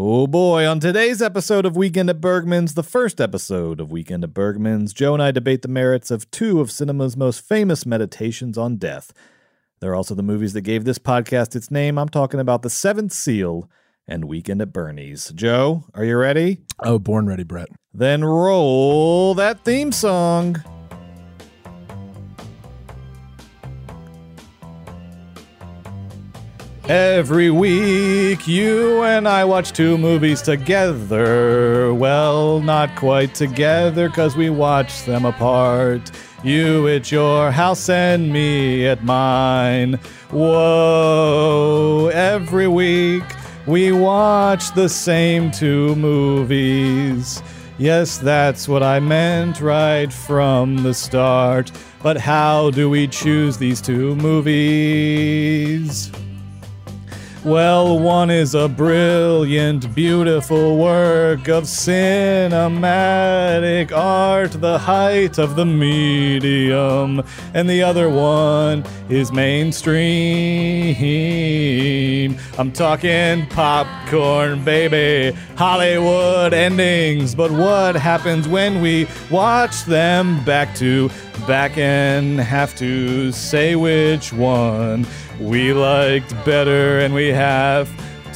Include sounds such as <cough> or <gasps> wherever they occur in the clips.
Oh boy, on today's episode of Weekend at Bergman's, the first episode of Weekend at Bergman's, Joe and I debate the merits of two of cinema's most famous meditations on death. They're also the movies that gave this podcast its name. I'm talking about The Seventh Seal and Weekend at Bernie's. Joe, are you ready? Oh, born ready, Brett. Then roll that theme song. Every week, you and I watch two movies together. Well, not quite together, because we watch them apart. You at your house and me at mine. Whoa, every week, we watch the same two movies. Yes, that's what I meant right from the start. But how do we choose these two movies? Well, one is a brilliant, beautiful work of cinematic art, the height of the medium, and the other one is mainstream. I'm talking popcorn, baby, Hollywood endings, but what happens when we watch them? Back to back and have to say which one. We liked better and we have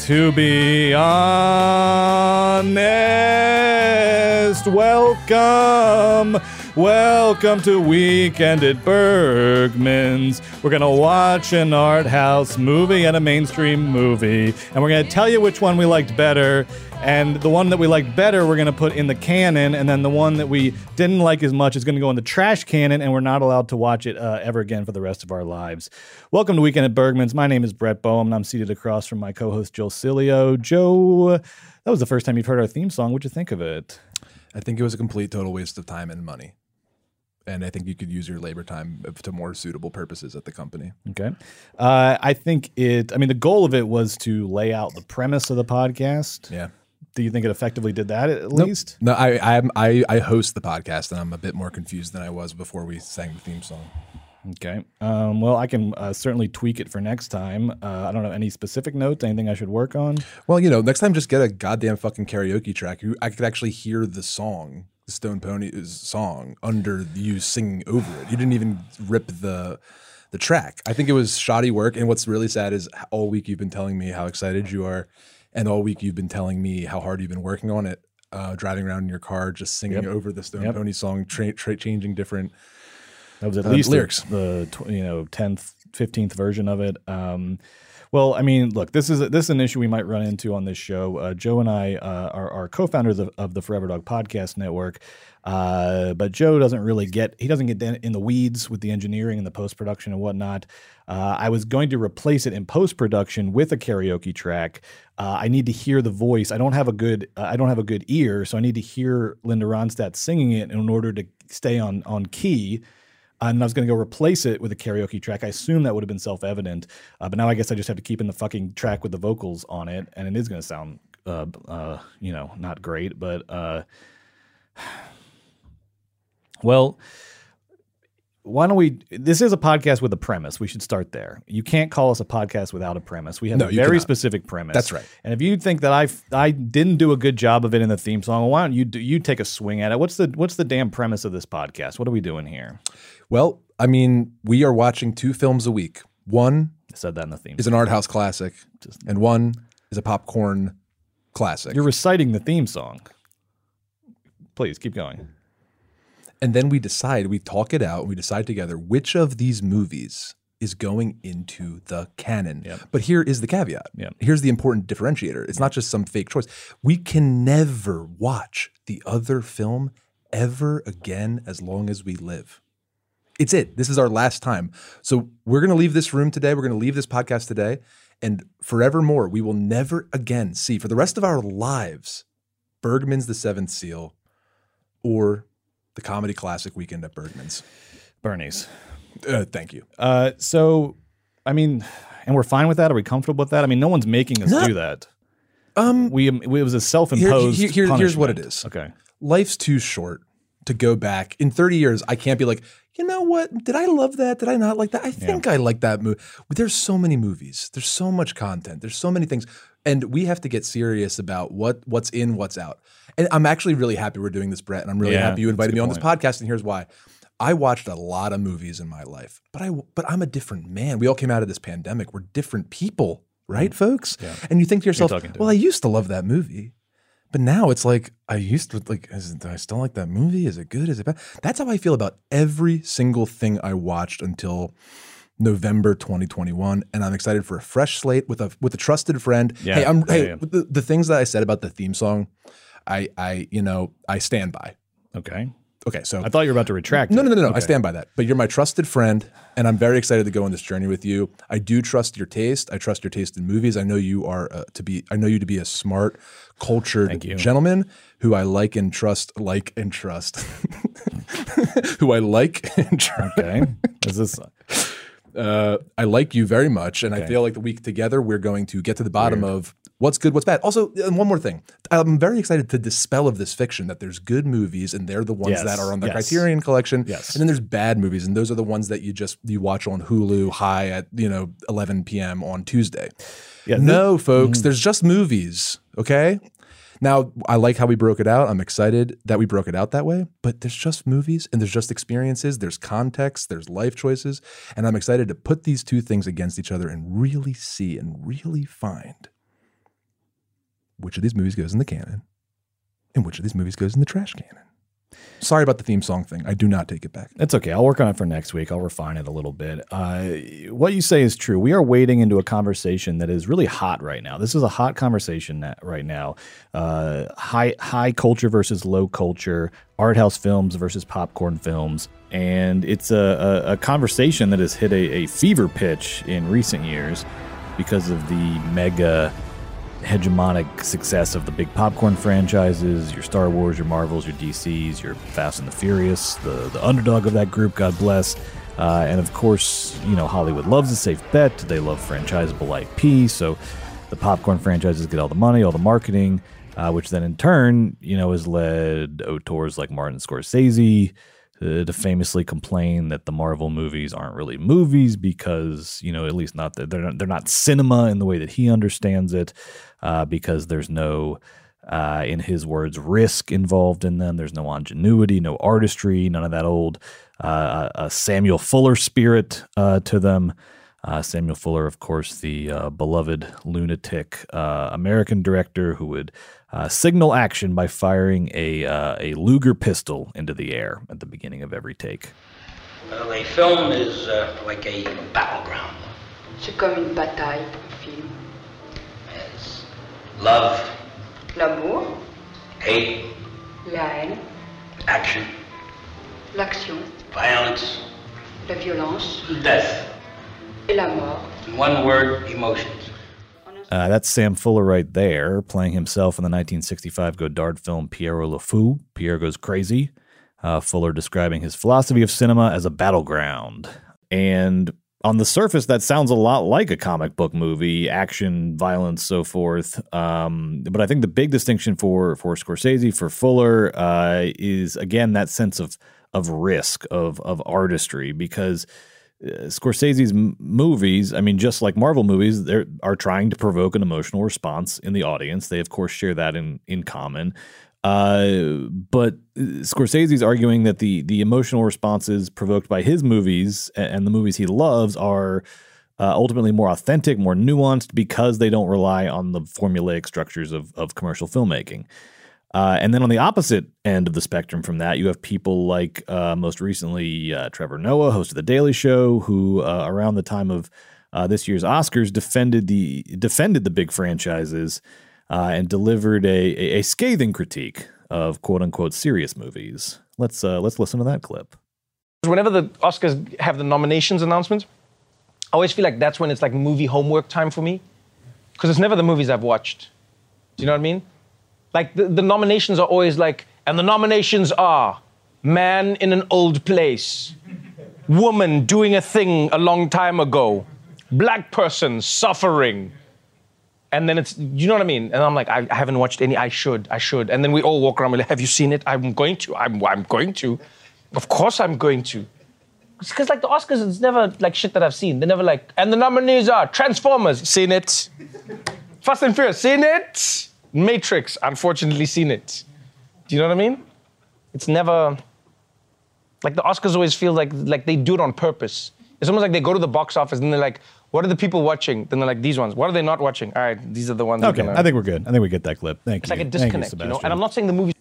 to be honest. Welcome, welcome to Weekend at Bergman's. We're gonna watch an art house movie and a mainstream movie, and we're gonna tell you which one we liked better. And the one that we liked better, we're gonna put in the canon, and then the one that we didn't like as much is gonna go in the trash canon, and we're not allowed to watch it uh, ever again for the rest of our lives. Welcome to Weekend at Bergman's. My name is Brett Boham, and I'm seated across from my co-host Joe Cilio. Joe, that was the first time you've heard our theme song. What'd you think of it? I think it was a complete total waste of time and money. And I think you could use your labor time to more suitable purposes at the company. Okay. Uh, I think it, I mean, the goal of it was to lay out the premise of the podcast. Yeah. Do you think it effectively did that at Nope. least? No, I, I I I host the podcast and I'm a bit more confused than I was before we sang the theme song. Okay. Um, well, I can uh, certainly tweak it for next time. Uh, I don't know any specific notes, anything I should work on. Well, you know, next time just get a goddamn fucking karaoke track. I could actually hear the song, Stone Poneys song, under you singing over it. You didn't even rip the the track. I think it was shoddy work. And what's really sad is all week you've been telling me how excited you are, and all week you've been telling me how hard you've been working on it. Uh, driving around in your car, just singing Yep. over the Stone Yep. Pony song, tra- tra- changing different. That was at Uh, least the- lyrics. the, tw- you know tenth, fifteenth version of it. Um, well, I mean, look, this is this is an issue we might run into on this show. Uh, Joe and I uh, are, are co-founders of, of the Forever Dog Podcast Network, uh, but Joe doesn't really get he doesn't get in the weeds with the engineering and the post production and whatnot. Uh, I was going to replace it in post production with a karaoke track. Uh, I need to hear the voice. I don't have a good uh, I don't have a good ear, so I need to hear Linda Ronstadt singing it in order to stay on on key and I was going to go replace it with a karaoke track. I assume that would have been self evident, uh, but now I guess I just have to keep in the fucking track with the vocals on it, and it is going to sound, uh, uh, you know, not great. But uh, <sighs> well, why don't we? This is a podcast with a premise. We should start there. You can't call us a podcast without a premise. We have No, a very cannot. specific premise. That's right. And if you think that I I didn't do a good job of it in the theme song, well, why don't you do, you take a swing at it? What's the what's the damn premise of this podcast? What are we doing here? Well, I mean, we are watching two films a week. One I said that in the theme. is an art house classic, and one is a popcorn classic. You're reciting the theme song. Please keep going. And then we decide, we talk it out, and we decide together which of these movies is going into the canon. Yep. But here is the caveat. Yep. Here's the important differentiator. It's not just some fake choice. We can never watch the other film ever again as long as we live. It's it. This is our last time. So we're going to leave this room today. We're going to leave this podcast today. And forevermore, we will never again see, for the rest of our lives, Bergman's The Seventh Seal or the comedy classic Weekend at Bergman's. Bernie's. Uh, thank you. Uh, so, I mean, and we're fine with that. Are we comfortable with that? I mean, no one's making us No. do that. Um, We it was a self-imposed. Here- here- here's what it is. Okay. life's too short to go back. In 30 years, I can't be like, you know what? Did I love that? Did I not like that? I think I like that movie. There's so many movies. There's so much content. There's so many things. And we have to get serious about what what's in, what's out. And I'm actually really happy we're doing this, Brett. And I'm really Yeah, happy you invited me on this podcast. And here's why. I watched a lot of movies in my life, but I but I'm a different man. We all came out of this pandemic. We're different people, right, folks? And you think to yourself, to well, I used to love that movie. But now it's like I used to like. Is, do I still like that movie? Is it good? Is it bad? That's how I feel about every single thing I watched until November 2021, and I'm excited for a fresh slate with a with a trusted friend. Yeah, hey, I'm yeah, hey yeah. The, the things that I said about the theme song, I I you know I stand by. Okay. Okay, so I thought you were about to retract. no, no, no, no, no. I stand by that. But you're my trusted friend, and I'm very excited to go on this journey with you. I do trust your taste. I trust your taste in movies. I know you are uh, to be. I know you to be a smart, cultured gentleman who I like and trust, like and trust, <laughs> who I like and trust. Okay. Is this? Uh, I like you very much, and I feel like the week together we're going to get to the bottom of what's good, what's bad. Also, and one more thing, I'm very excited to dispel of this fiction that there's good movies and they're the ones Yes, that are on the yes. Criterion Collection. Yes. and then there's bad movies, and those are the ones that you just you watch on Hulu high at you know 11 p.m. on Tuesday. Yeah. No, folks, Mm-hmm. there's just movies. Okay. Now, I like how we broke it out. I'm excited that we broke it out that way, but there's just movies and there's just experiences, there's context, there's life choices. And I'm excited to put these two things against each other and really see and really find which of these movies goes in the canon and which of these movies goes in the trash canon. Sorry about the theme song thing. I do not take it back. It's okay. I'll work on it for next week. I'll refine it a little bit. Uh, what you say is true. We are wading into a conversation that is really hot right now. This is a hot conversation right now. Uh, high high culture versus low culture, art house films versus popcorn films, and it's a, a, a conversation that has hit a, a fever pitch in recent years because of the mega hegemonic success of the big popcorn franchises, your Star Wars, your Marvels, your DCs, your Fast and the Furious, the, the underdog of that group, God bless. Uh, and of course, you know, Hollywood loves a safe bet. They love franchisable IP. So the popcorn franchises get all the money, all the marketing, uh, which then in turn, you know, has led auteurs like Martin Scorsese uh, to famously complain that the Marvel movies aren't really movies because you know at least not that they're not, they're not cinema in the way that he understands it uh, because there's no uh, in his words risk involved in them there's no ingenuity no artistry none of that old uh, uh, Samuel Fuller spirit uh, to them uh, Samuel Fuller, of course, the uh, beloved lunatic uh, American director who would uh, signal action by firing a uh, a Luger pistol into the air at the beginning of every take. Well, a film is uh, like a battleground. C'est comme une bataille, un film. It's love, L'amour, hate, la haine, action, l'action, violence, la violence death. et la mort. In one word, emotions. Uh, that's Sam Fuller right there, playing himself in the 1965 Godard film Pierrot Le Fou. Pierre Goes Crazy. Uh, Fuller describing his philosophy of cinema as a battleground. And on the surface, that sounds a lot like a comic book movie, action, violence, so forth. Um, but I think the big distinction for for Scorsese, for Fuller, uh, is again that sense of of risk, of of artistry, because uh, Scorsese's m- movies, I mean, just like Marvel movies, they are trying to provoke an emotional response in the audience. They, of course, share that in in common. Uh, but uh, Scorsese's arguing that the the emotional responses provoked by his movies and the movies he loves are uh, ultimately more authentic, more nuanced because they don't rely on the formulaic structures of of commercial filmmaking. Uh, and then on the opposite end of the spectrum from that, you have people like uh, most recently uh, Trevor Noah, host of the Daily Show, who uh, around the time of uh, this year's Oscars defended the defended the big franchises uh, and delivered a, a, a scathing critique of quote unquote serious movies. Let's uh, let's listen to that clip. Whenever the Oscars have the nominations announcements, I always feel like that's when it's like movie homework time for me. Because it's never the movies I've watched. Do you know what I mean? Like the, the nominations are always like, and the nominations are Man in an Old Place, Woman doing a thing a long time ago, Black person suffering. And then it's, you know what I mean? And I'm like, I, I haven't watched any, I should, I should. And then we all walk around, we're like, have you seen it? I'm going to, I'm, I'm going to. Of course I'm going to. Because like the Oscars, it's never like shit that I've seen. They're never like, and the nominees are Transformers, seen it. Fast and Furious, seen it. Matrix, unfortunately, seen it. Do you know what I mean? It's never like the Oscars always feel like like they do it on purpose. It's almost like they go to the box office and they're like, "What are the people watching?" Then they're like, "These ones." What are they not watching? All right, these are the ones. Okay, gonna... I think we're good. I think we get that clip. Thank it's you. like a Thank you, disconnect, you, know. And I'm not saying the movie.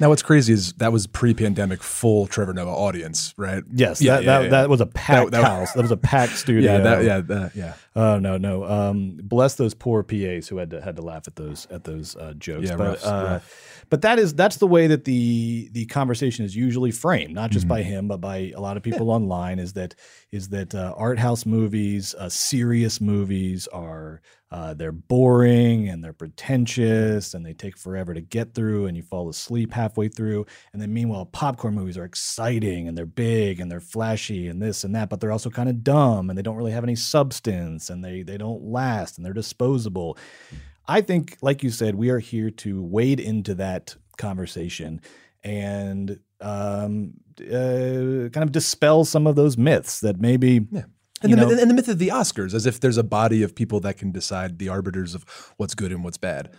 Now, what's crazy is that was pre-pandemic, full Trevor Noah audience, right? Yes, Yeah, that, yeah, that, yeah. that was a packed that- house. That was a packed <laughs> studio. Yeah, that, yeah, that, yeah. Oh no, no. Um, bless those poor PAs who had to had to laugh at those at those uh, jokes. Yeah, but rough, uh, rough. but that is that's the way that the the conversation is usually framed, not Mm-hmm. just by him, but by a lot of people online. Is that is that uh, art house movies, uh, serious movies are uh, they're boring and they're pretentious and they take forever to get through and you fall asleep halfway through. And then meanwhile, popcorn movies are exciting and they're big and they're flashy and this and that, but they're also kind of dumb and they don't really have any substance and they they don't last and they're disposable. I think, like you said, we are here to wade into that conversation and um, uh, kind of dispel some of those myths that maybe Yeah. And the, myth- and the myth of the Oscars, as if there's a body of people that can decide the arbiters of what's good and what's bad.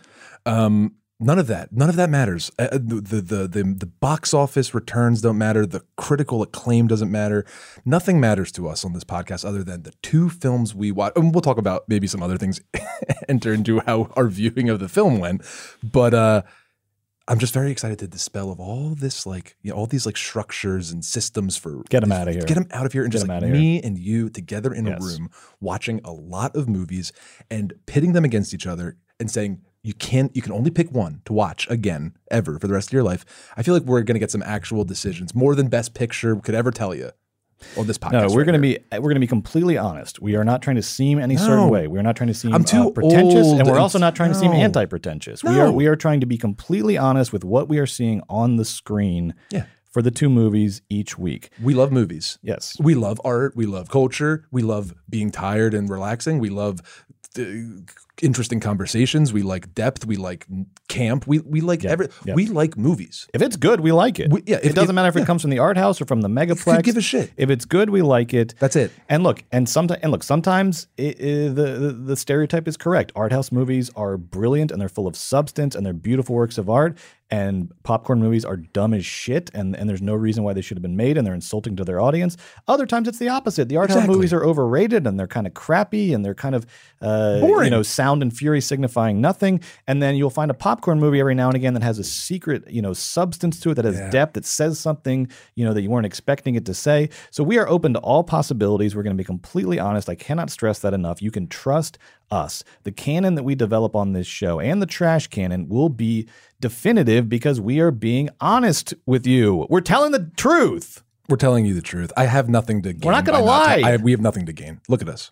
Um, none of that. None of that matters. Uh, the, the, the, the, the box office returns don't matter. The critical acclaim doesn't matter. Nothing matters to us on this podcast other than the two films we watch. And we'll talk about maybe some other things <laughs> enter into how our viewing of the film went. But uh, I'm just very excited to dispel of all this, like you know, all these like structures and systems for get them out of here. Get them out of here and Get just like me and you together in Yes. a room watching a lot of movies and pitting them against each other and saying you can't you can only pick one to watch again ever for the rest of your life. I feel like we're going to get some actual decisions more than best picture could ever tell you on this podcast. No, we're right going to be we're going to be completely honest. We are not trying to seem any certain No. way. We're not trying to seem I'm too uh, pretentious, and we're also not trying to seem anti-pretentious. We are we are trying to be completely honest with what we are seeing on the screen Yeah. for the two movies each week. we love movies. Yes. We love art. We love culture. We love being tired and relaxing. We love uh, interesting conversations. We like depth. We like camp. We we like every. yeah. We like movies. If it's good, we like it. We- yeah, it doesn't if- matter if it comes from the art house or from the megaplex. give a shit. If it's good, we like it. That's it. And look, and sometimes, and look, sometimes it, it- the, the the stereotype is correct. Art house movies are brilliant and they're full of substance and they're beautiful works of art. And popcorn movies are dumb as shit, and, and there's no reason why they should have been made, and they're insulting to their audience. Other times it's the opposite. The art house movies are overrated, and they're kind of crappy, and they're kind of uh, you know sound and fury signifying nothing. And then you'll find a popcorn movie every now and again that has a secret you know substance to it that has depth that says something you know that you weren't expecting it to say. So we are open to all possibilities. We're going to be completely honest. I cannot stress that enough. You can trust us. The canon that we develop on this show and the trash canon will be definitive because we are being honest with you. We're telling the truth. We're telling you the truth. I have nothing to gain. We're not gonna by lie. I, we have nothing to gain. Look at us.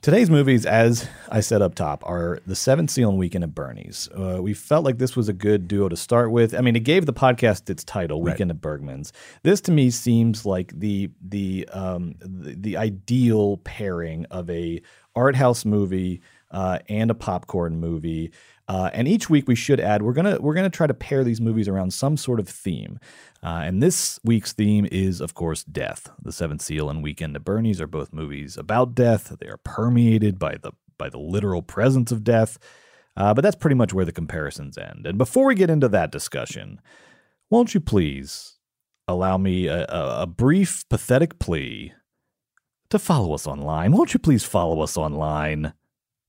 Today's movies, as I said up top, are The Seventh Seal and Weekend at Bernie's. Uh, we felt like this was a good duo to start with. I mean, it gave the podcast its title, Weekend at Bergman's. This to me seems like the the um, the, the ideal pairing of a art house movie uh, and a popcorn movie. Uh, and each week we should add we're gonna we're gonna try to pair these movies around some sort of theme. Uh, and this week's theme is, of course, death. The Seventh Seal and Weekend at Bernie's are both movies about death. They are permeated by the by the literal presence of death. Uh, but that's pretty much where the comparisons end. And before we get into that discussion, won't you please allow me a, a, a brief, pathetic plea to follow us online? Won't you please follow us online?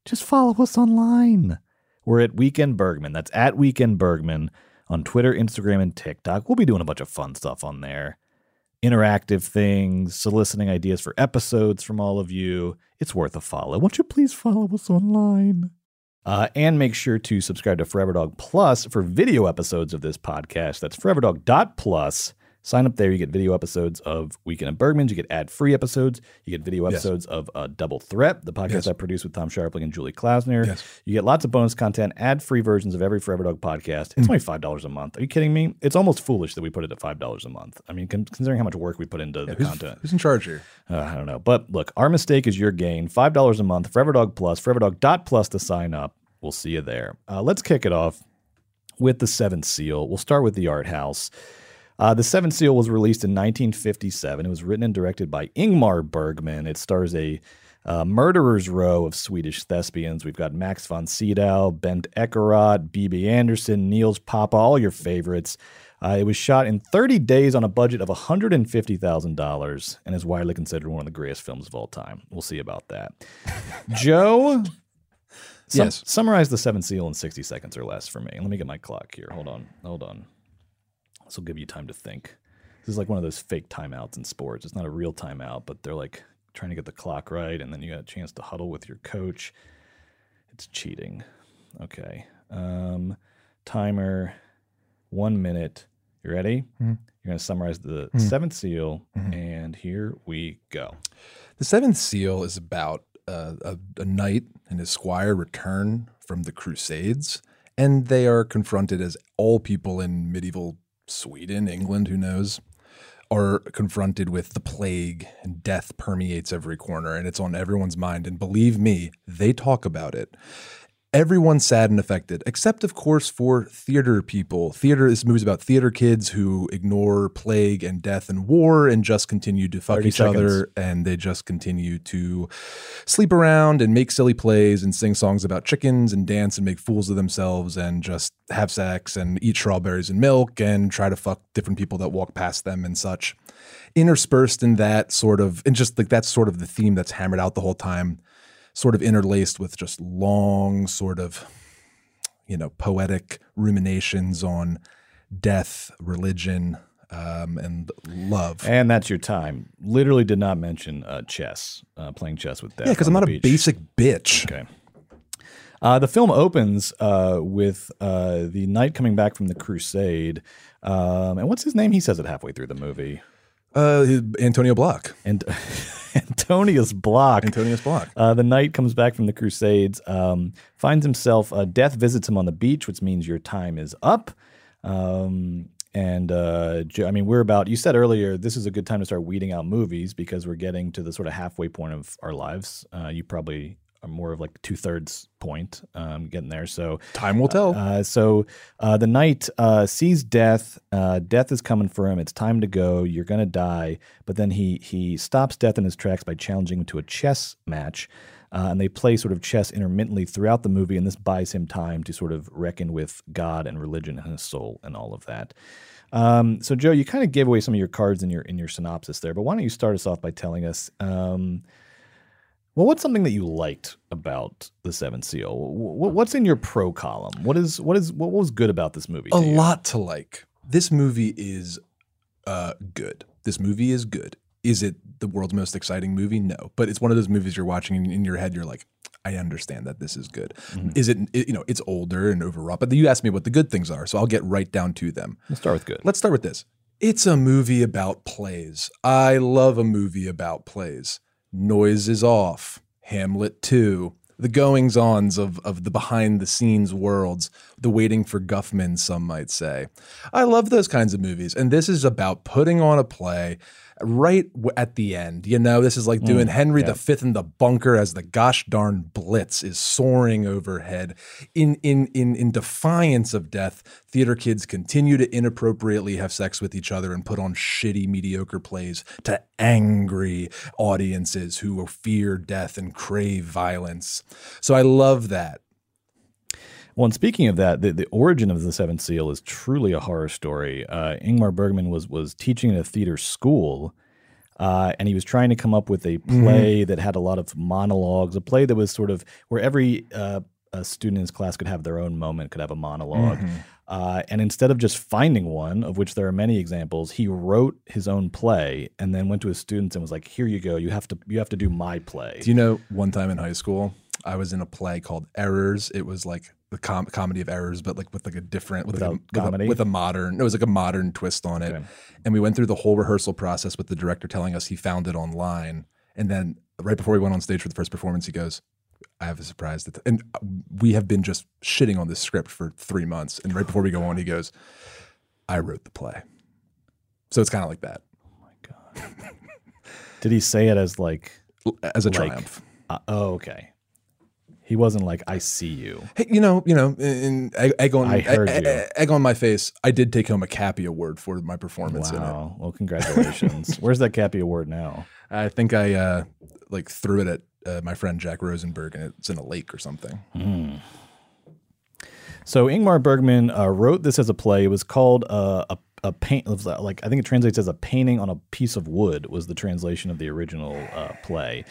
Just follow us online. We're at Weekend Bergman. That's at Weekend Bergman on Twitter, Instagram, and TikTok. We'll be doing a bunch of fun stuff on there. Interactive things, soliciting ideas for episodes from all of you. It's worth a follow. Won't you please follow us online? Uh, and make sure to subscribe to Forever Dog Plus for video episodes of this podcast. That's foreverdog.plus. Sign up there. You get video episodes of Weekend at Bergman's. You get ad free episodes. You get video Yes. episodes of uh, Double Threat, the podcast Yes. I produce with Tom Scharpling and Julie Klausner. Yes. You get lots of bonus content, ad free versions of every Forever Dog podcast. It's only $5 a month. Are you kidding me? It's almost foolish that we put it at $5 a month. I mean, con- considering how much work we put into the Who's, content. who's in charge here? Uh, I don't know. But look, our mistake is your gain. $5 a month, Forever Dog Plus, foreverdog.plus to sign up. We'll see you there. Uh, let's kick it off with The Seventh Seal. We'll start with The Art House. Uh, the Seventh Seal was released in 1957. It was written and directed by Ingmar Bergman. It stars a uh, murderer's row of Swedish thespians. We've got Max von Sydow, Bengt Ekerot, Bibi Andersson, Nils Poppe, all your favorites. Uh, it was shot in 30 days on a budget of $150,000 and is widely considered one of the greatest films of all time. We'll see about that. <laughs> Joe, sum- Yes. summarize the Seventh Seal in 60 seconds or less for me. Let me get my clock here. Hold on. Hold on. This will give you time to think. This is like one of those fake timeouts in sports. It's not a real timeout, but they're like trying to get the clock right, and then you got a chance to huddle with your coach. It's cheating. Okay. Um, timer, one minute. You ready? You're going to summarize the seventh seal, and here we go. The Seventh Seal is about uh, a, a knight and his squire return from the Crusades, and they are confronted as all people in medieval Sweden, England, who knows, are confronted with the plague and death permeates every corner, and it's on everyone's mind. And believe me, they talk about it. Everyone's sad and affected, except of course for theater people. Theater this movie's about theater kids who ignore plague and death and war and just continue to fuck each seconds. other and they just continue to sleep around and make silly plays and sing songs about chickens and dance and make fools of themselves and just have sex and eat strawberries and milk and try to fuck different people that walk past them and such. Interspersed in that sort of, and just like that's sort of the theme that's hammered out the whole time, sort of interlaced with just long, sort of, you know, poetic ruminations on death, religion, um, and love. And that's your time. Literally did not mention uh, chess, uh, playing chess with death. yeah, because I'm not a beach. basic bitch. Okay. Uh, the film opens uh, with uh, the knight coming back from the crusade. Um, and what's his name? He says it halfway through the movie. Uh, Antonio Block. And <laughs> <laughs> Antonius Block. Antonius Block. Uh, the knight comes back from the Crusades, um, finds himself, uh, death visits him on the beach, which means your time is up. Um, and uh, I mean, we're about. You said earlier this is a good time to start weeding out movies because we're getting to the sort of halfway point of our lives. Uh, you probably more of like two thirds point, um, getting there. So Time will tell. uh, so uh, the knight uh, sees death. Uh, death is coming for him. It's time to go. You're gonna die. But then he he stops death in his tracks by challenging him to a chess match. Uh, and they play sort of chess intermittently throughout the movie, and this buys him time to sort of reckon with God and religion and his soul and all of that. Um, so, Joe, you kind of gave away some of your cards in your in your synopsis there, but why don't you start us off by telling us, um, well, what's something that you liked about the Seventh Seal? What's in your pro column? What is what is what was good about this movie? a to lot to like. This movie is uh, good. This movie is good. Is it the world's most exciting movie? No, but it's one of those movies you're watching and in your head you're like, I understand that this is good. Mm-hmm. Is it, it? You know, it's older and overwrought. But you asked me what the good things are, so I'll get right down to them. Let's start with good. Let's start with this. It's a movie about plays. I love a movie about plays. Noises Off. Hamlet 2. The goings ons of, of the behind the scenes worlds, the waiting for Guffman, some might say. I love those kinds of movies. And this is about putting on a play right at the end. You know, this is like doing mm, Henry V in the bunker as the gosh darn blitz is soaring overhead. In, in, in, in defiance of death, theater kids continue to inappropriately have sex with each other and put on shitty, mediocre plays to angry audiences who fear death and crave violence. So I love that. Well, and speaking of that, the, the origin of the Seventh Seal is truly a horror story. Uh, Ingmar Bergman was was teaching in a theater school, uh, and he was trying to come up with a play that had a lot of monologues, a play that was sort of where every uh, a student in his class could have their own moment, could have a monolog Uh, and instead of just finding one, of which there are many examples, he wrote his own play and then went to his students and was like, "Here you go. You have to you have to do my play." Do you know one time in high school, I was in a play called Errors. It was like the com- comedy of errors, but like with like a different with, like a, with, a, comedy? with a modern. It was like a modern twist on it. Okay. And we went through the whole rehearsal process with the director telling us he found it online. And then right before we went on stage for the first performance, he goes, "I have a surprise." That and we have been just shitting on this script for three months. And right before we go on, he goes, "I wrote the play." So it's kind of like that Oh my God. <laughs> Did he say it as like as a Like- triumph. Uh, oh, okay. He wasn't like, I see you. Hey, you know, you know, in egg, on I heard egg, you. egg- on my face. I did take home a Cappie Award for my performance in it. Wow. Well, congratulations. <laughs> Where's that Cappie Award now? I think I uh, like threw it at uh, my friend Jack Rosenberg, and it's in a lake or something. So Ingmar Bergman uh, wrote this as a play. It was called uh, a a paint. Like I think it translates as a painting on a piece of wood. Was the translation of the original uh, play,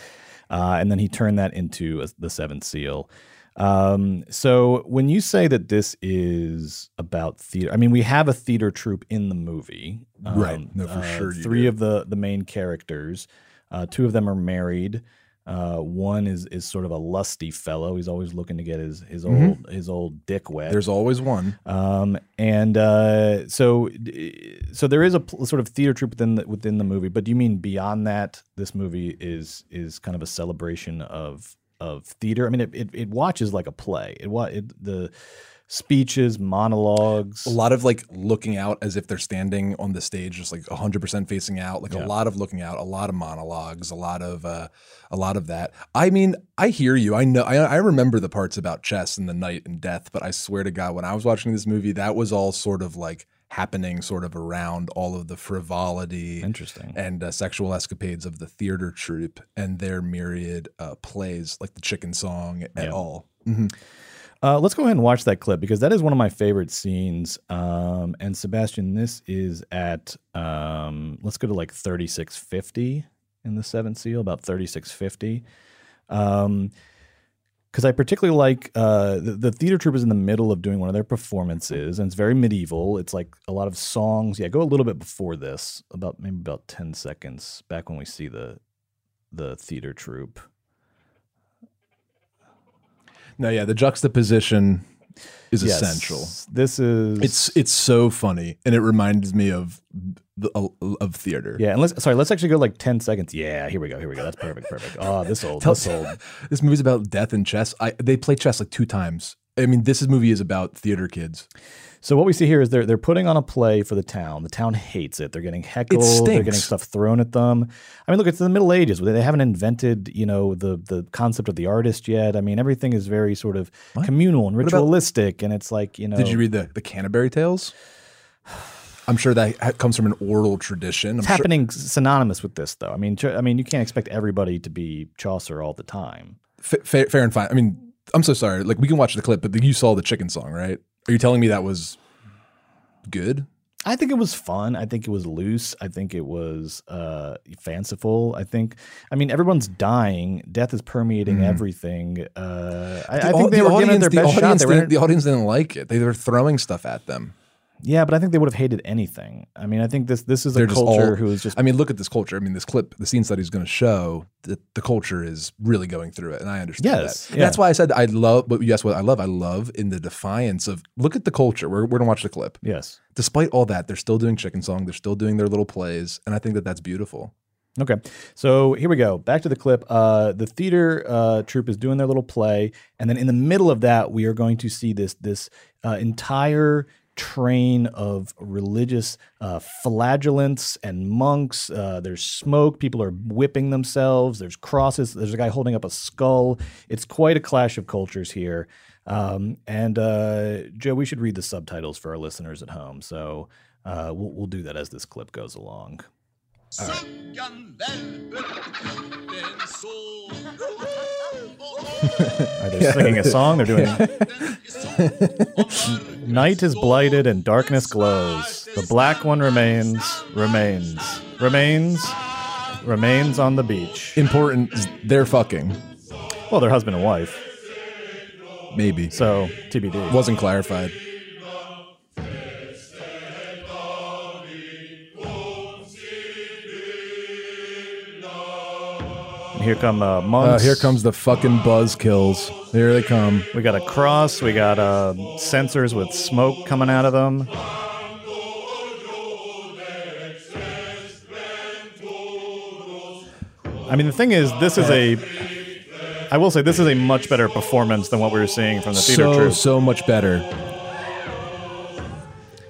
uh, and then he turned that into a, the Seventh Seal. Um, so when you say that this is about theater, I mean we have a theater troupe in the movie, Um, Right. No, for sure you Three do. of the the main characters. Uh, two of them are married. Uh, one is is sort of a lusty fellow. He's always looking to get his his old his old dick wet. Mm-hmm. There's always one. Um, and uh, so, so there is a pl- sort of theater troupe within the, within the movie. But do you mean beyond that? This movie is is kind of a celebration of of theater. I mean, it it, it watches like a play. It what it, the speeches, monologues. A lot of like looking out as if they're standing on the stage, just like 100% facing out. Like Yeah. a lot of looking out, a lot of monologues, a lot of uh, a lot of that. I mean, I hear you. I know. I, I remember the parts about chess and the night and death. But I swear to God, when I was watching this movie, that was all sort of like happening, sort of around all of the frivolity. Interesting. and uh, sexual escapades of the theater troupe and their myriad uh, plays, like the Chicken Song at Yeah. al. Mhm. Uh, let's go ahead and watch that clip because that is one of my favorite scenes. Um, and Sebastian, this is at um, let's go to like 3650 in the Seventh Seal, about 3650. Um, because I particularly like uh, the, the theater troupe is in the middle of doing one of their performances, and it's very medieval. It's like a lot of songs. Yeah, go a little bit before this, about maybe about ten seconds back when we see the the theater troupe. No, yeah, the juxtaposition is Yes, essential. This is It's it's so funny, and it reminds me of the of theater. Yeah, and let's sorry, let's actually go like ten seconds. Yeah, here we go, here we go. That's perfect, perfect. Oh, this old, this <laughs> old. this movie's about death and chess. I they play chess like two times I mean, this movie is about theater kids. So what we see here is they're they're putting on a play for the town. The town hates it. They're getting heckled. They're getting stuff thrown at them. I mean, look, it's the Middle Ages. They haven't invented, you know, the the concept of the artist yet. I mean, everything is very sort of communal and about- ritualistic, and it's like you know. Did you read the the Canterbury Tales? I'm sure that comes from an oral tradition. I'm It's sure- happening synonymous with this, though. I mean, I mean, you can't expect everybody to be Chaucer all the time. Fa- fair, fair and fine. I mean, I'm so sorry. Like we can watch the clip, but you saw the chicken song, right? Are you telling me that was good? I think it was fun. I think it was loose. I think it was uh, fanciful. I think, I mean, everyone's dying. Death is permeating everything. Uh, I, I. The think they the were giving it their the best shot. They were, the audience didn't like it. They were throwing stuff at them. Yeah, but I think they would have hated anything. I mean, I think this this is a They're just culture all- who is just. I mean, look at this culture. I mean, this clip, the scene study is going to show that the culture is really going through it, and I understand Yes, that. yeah. That's why I said I love. But yes, what I love, I love in the defiance of look at the culture. We're we're gonna watch the clip. yes. Despite all that, they're still doing chicken song. They're still doing their little plays, and I think that that's beautiful. Okay, so here we go. Back to the clip. Uh, the theater uh, troupe is doing their little play, and then in the middle of that, we are going to see this this uh, entire train of religious uh, flagellants and monks. Uh, there's smoke. People are whipping themselves. There's crosses. There's a guy holding up a skull. It's quite a clash of cultures here. Um, and uh, Joe, we should read the subtitles for our listeners at home. So uh, we'll, we'll do that as this clip goes along. Are they singing a song? They're doing. Night is blighted and darkness glows. The black one remains, remains, remains, remains on the beach. Important. They're fucking. Well, they're husband and wife, Maybe so TBD. wasn't clarified. Here come uh, Uh, here comes the fucking buzz kills. Here they come. We got a cross. We got uh, censers with smoke coming out of them. I mean, the thing is, this is a. I will say, this is a much better performance than what we were seeing from the theater so troupe. so much better.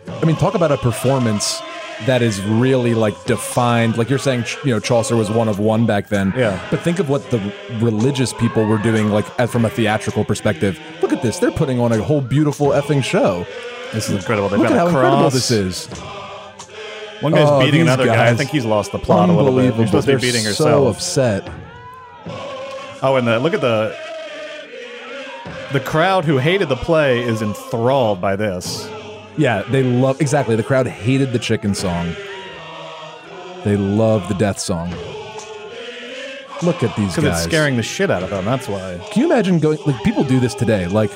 I mean, talk about a performance that is really like defined. Like you're saying, you know, Chaucer was one of one back then. Yeah. But think of what the religious people were doing, like from a theatrical perspective. Look at this; they're putting on a whole beautiful effing show. This is incredible. They've Look got at how a incredible cross. this is. One guy's Oh, beating another guy. I think he's lost the plot a little bit. You're supposed to be beating so upset. Oh, and the, look at the the crowd who hated the play is enthralled by this. Yeah, they love exactly. The crowd hated the chicken song. They love the death song. Look at these guys. Because it's scaring the shit out of them. That's why. Can you imagine going like people do this today? Like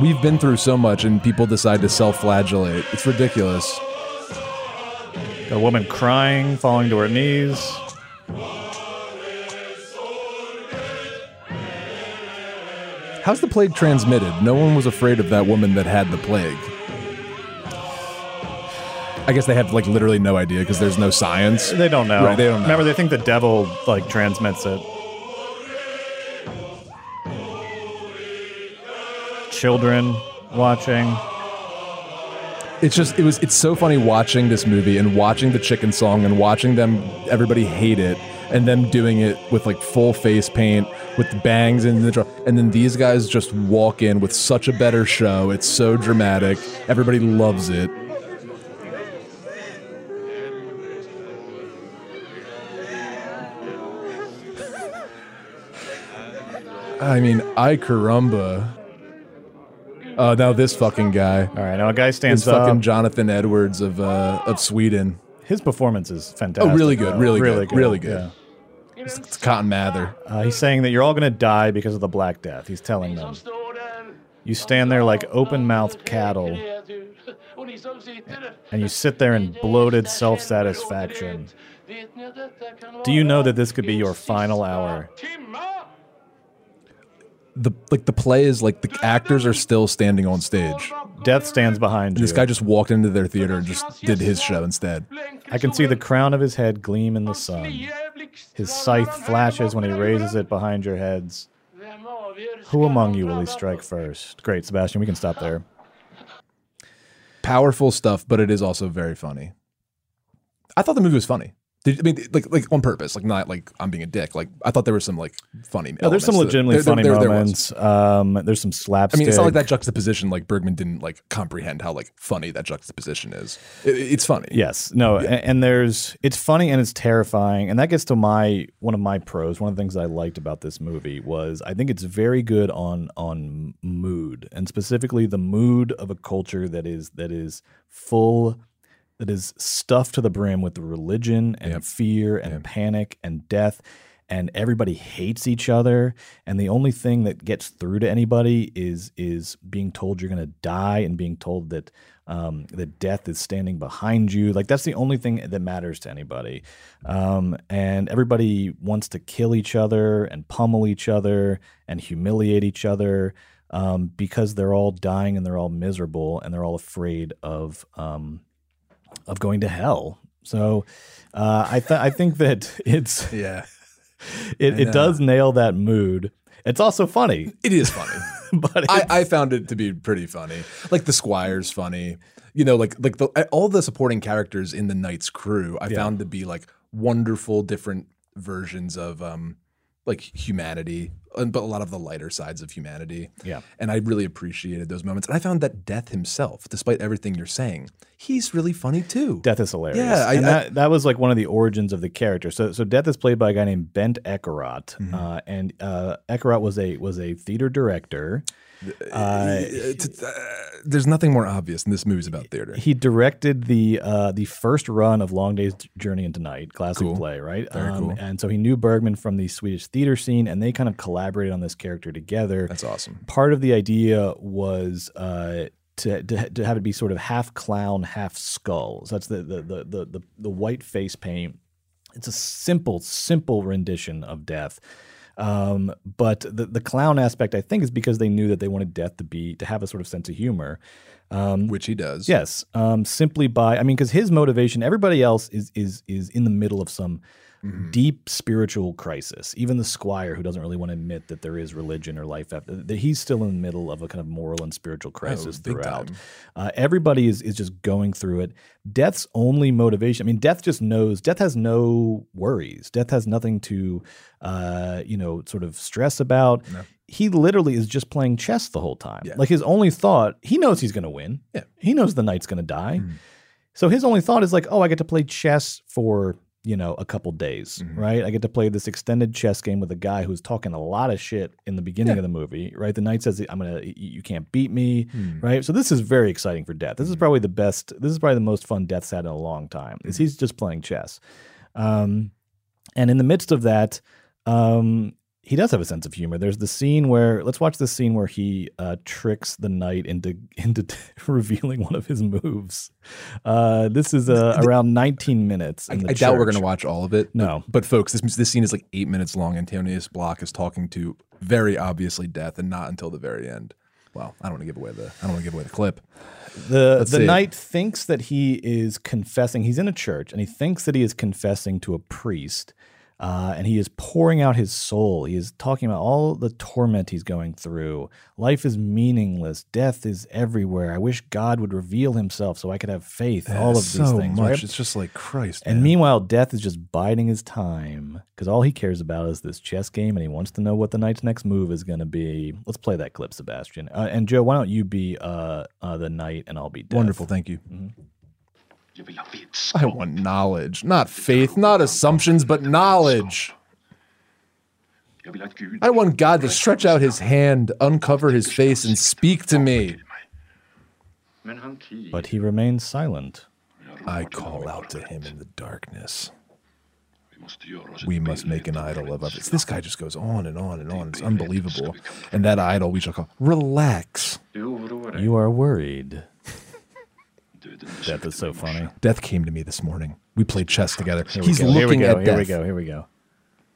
we've been through so much and people decide to self-flagellate. It's ridiculous. A woman crying, falling to her knees. How's the plague transmitted? No one was afraid of that woman that had the plague. I guess they have like literally no idea because there's no science. They don't know. Right, they don't know. Remember, they think the devil like transmits it. Children watching. It's just it was it's so funny watching this movie and watching the chicken song and watching them everybody hate it and them doing it with like full face paint with bangs and the dr- and then these guys just walk in with such a better show. It's so dramatic. Everybody loves it. I mean, I caramba. Oh, now this fucking guy. All right, now a guy stands fucking up. Jonathan Edwards of uh, of Sweden. His performance is fantastic. Oh, really good, really, really good, really good. yeah. It's, it's Cotton Mather. Uh, he's saying that you're all going to die because of the Black Death. He's telling them. You stand there like open mouthed cattle, and you sit there in bloated self satisfaction. Do you know that this could be your final hour? The like the play is like the actors are still standing on stage. Death stands behind you. This guy just walked into their theater and just did his show instead. I can see the crown of his head gleam in the sun. His scythe flashes when he raises it behind your heads. Who among you will he strike first? Great, Sebastian. We can stop there. Powerful stuff, but it is also very funny. I thought the movie was funny. Did, I mean, like, like on purpose, like not like I'm being a dick. Like I thought there were some like funny. No, there's some elements to it. legitimately There- there- funny there- there moments. um, there's some slapstick. I mean, it's not like that juxtaposition. Like Bergman didn't like comprehend how like funny that juxtaposition is. It- it's funny. Yes, no, a- and, there's it's funny and it's terrifying, and that gets to my one of my pros. One of the things I liked about this movie was I think it's very good on on mood, and specifically the mood of a culture that is that is full, that is stuffed to the brim with religion and fear and panic and death. And everybody hates each other, and the only thing that gets through to anybody is is being told you're going to die, and being told that um, that death is standing behind you. Like that's the only thing that matters to anybody. Um, and everybody wants to kill each other and pummel each other and humiliate each other um, because they're all dying and they're all miserable and they're all afraid of um, of going to hell. So uh, I th- I think that <laughs> it's Yeah. <laughs> it, it does nail that mood. It's also funny. It is funny. <laughs> but I, I found it to be pretty funny. Like the squire's funny. You know, like like the all the supporting characters in the Knight's crew, I Yeah. found to be like wonderful different versions of um like humanity, and- but a lot of the lighter sides of humanity. Yeah. And I really appreciated those moments. And I found that Death himself, despite everything you're saying, he's really funny too. Death is hilarious. Yeah, I- that, that was like one of the origins of the character. So, so Death is played by a guy named Bengt Ekerot, Mm-hmm. uh, and uh, Eckerath was a was a theater director. Uh, uh, there's nothing more obvious than this movie's about theater. he directed the uh, the first run of Long Day's Journey into Night, classic Cool. play, right? Um, Very cool. And so he knew Bergman from the Swedish theater scene, and they kind of collaborated on this character together. That's awesome. Part of the idea was uh, to, to to have it be sort of half clown, half skull. So that's the the the the the, the white face paint. It's a simple, simple rendition of death. Um, but the the clown aspect, I think, is because they knew that they wanted death to be to have a sort of sense of humor. Um, Which he does. Yes, um, simply by I mean, because his motivation, everybody else is is is in the middle of some Mm-hmm. deep spiritual crisis. Even the squire, who doesn't really want to admit that there is religion or life after, that he's still in the middle of a kind of moral and spiritual crisis Oh, throughout. Uh, everybody is is just going through it. Death's only motivation. I mean, death just knows. Death has no worries. Death has nothing to, uh, you know, sort of stress about. He literally is just playing chess the whole time. Yeah. Like his only thought, he knows he's going to win. Yeah. He knows the knight's going to die. Mm. So his only thought is like, oh, I get to play chess for you know a couple days, Mm-hmm. right? I get to play this extended chess game with a guy who's talking a lot of shit in the beginning of the movie, right? The knight says, "I'm gonna, you can't beat me," Hmm. right? So this is very exciting for Death. This is probably the best. This is probably the most fun Death's had in a long time. Hmm. Is he's just playing chess, um, and in the midst of that, um, he does have a sense of humor. There's the scene where let's watch the scene where he uh, tricks the knight into <laughs> into revealing one of his moves. Uh, this is uh, around 19 minutes. I, I doubt we're going to watch all of it. No. But, but folks, this this scene is like eight minutes long. Antonius Block is talking to very obviously death, and not until the very end. Well, I don't want to give away the I don't want to give away the clip. The Let's the see knight thinks that he is confessing. He's in a church and he thinks that he is confessing to a priest. Uh, and he is pouring out his soul. He is talking about all the torment he's going through. Life is meaningless. Death is everywhere. I wish God would reveal himself so I could have faith. all of these so things. much. right? It's just like Christ. And man. meanwhile, Death is just biding his time because all he cares about is this chess game and he wants to know what the knight's next move is going to be. Let's play that clip, Sebastian. Uh, and Joe, why don't you be uh, uh, the knight and I'll be Death? Wonderful. Thank you. Mm-hmm. I want knowledge, not faith, not assumptions, but knowledge. I want God to stretch out his hand, uncover his face, and speak to me. But he remains silent. I call out to him in the darkness. We must make an idol of us. This guy just goes on and on and on. It's unbelievable. And that idol we shall call relax. You are worried. Death is so funny. Death came to me this morning. We played chess together. Here we He's go, here we looking go, at Here we go. Here we go.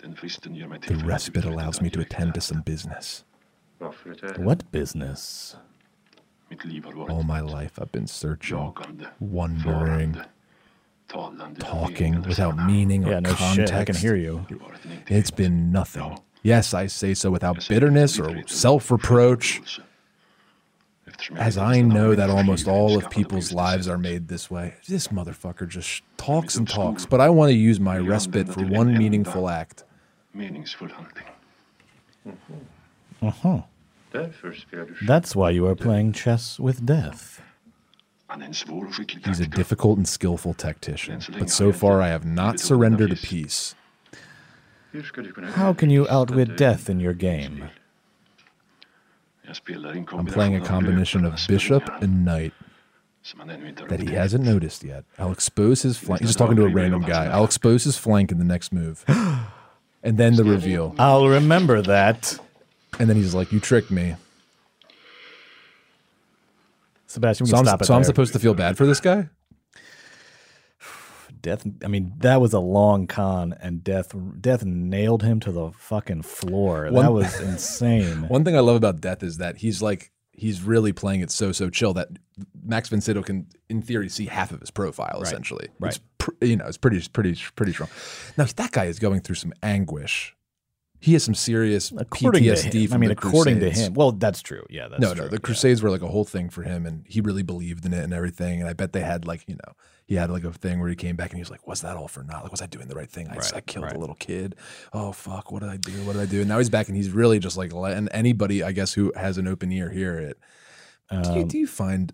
The respite allows me to attend to some business. What business? All my life I've been searching, wondering, talking without meaning or Yeah, no context. shit. I can hear you. It's been nothing Yes, I say so without bitterness or self reproach, as I know that almost all of people's lives are made this way. This motherfucker just talks and talks, but I want to use my respite for one meaningful act. Meningsfull handling. Uh-huh. Därför spelar That's why you are playing chess with death. Han är en svår och skicklig He's a difficult and skillful tactician, but so far I have not surrendered a piece. Hur ska du kunna How can you outwit death in your game? Jag spelar en I'm playing a combination of bishop and knight som han ännu inte har that he hasn't noticed yet. I'll expose his flank. He's just talking to a random guy. I'll expose his flank in the next move. <gasps> And then the reveal. I'll remember that. And then he's like, You tricked me. Sebastian, we So can I'm, it so I'm supposed to feel bad for this guy? Death. I mean, that was a long con, and death. Death nailed him to the fucking floor. One- that was insane. <laughs> One thing I love about Death is that he's like he's really playing it so so chill that Max Sydow can, in theory, see half of his profile essentially. right. It's pr- you know, it's pretty pretty pretty strong. Now that guy is going through some anguish. He has some serious according PTSD from I mean, the according Crusades. to him. Well, that's true. Yeah, that's no, true. no, the yeah. Crusades were like a whole thing for him, and he really believed in it and everything. And I bet they had like you know he had like a thing where he came back and he was like, "Was that all for naught? Like, was I doing the right thing? I, Right, I killed right. a little kid. Oh fuck, what did I do? What did I do?" And now he's back and he's really just like letting anybody, I guess, who has an open ear hear it. do, you, Um, do you find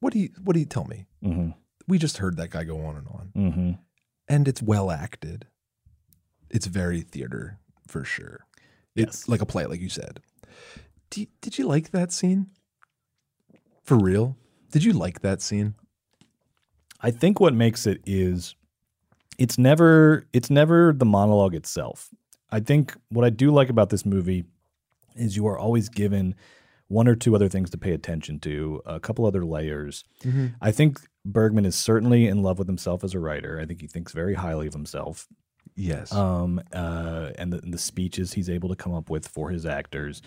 what do you what do you tell me? Mhm. We just heard that guy go on and on, Mhm. and it's well acted. It's very theater for sure. It's like a play, like you said. Do you, did you like that scene? For real? Did you like that scene? I think what makes it is it's never it's never the monologue itself. I think what I do like about this movie is you are always given one or two other things to pay attention to, a couple other layers. Mhm. I think Bergman is certainly in love with himself as a writer. I think he thinks very highly of himself. Yes. Um, uh, and, the, and the speeches he's able to come up with for his actors.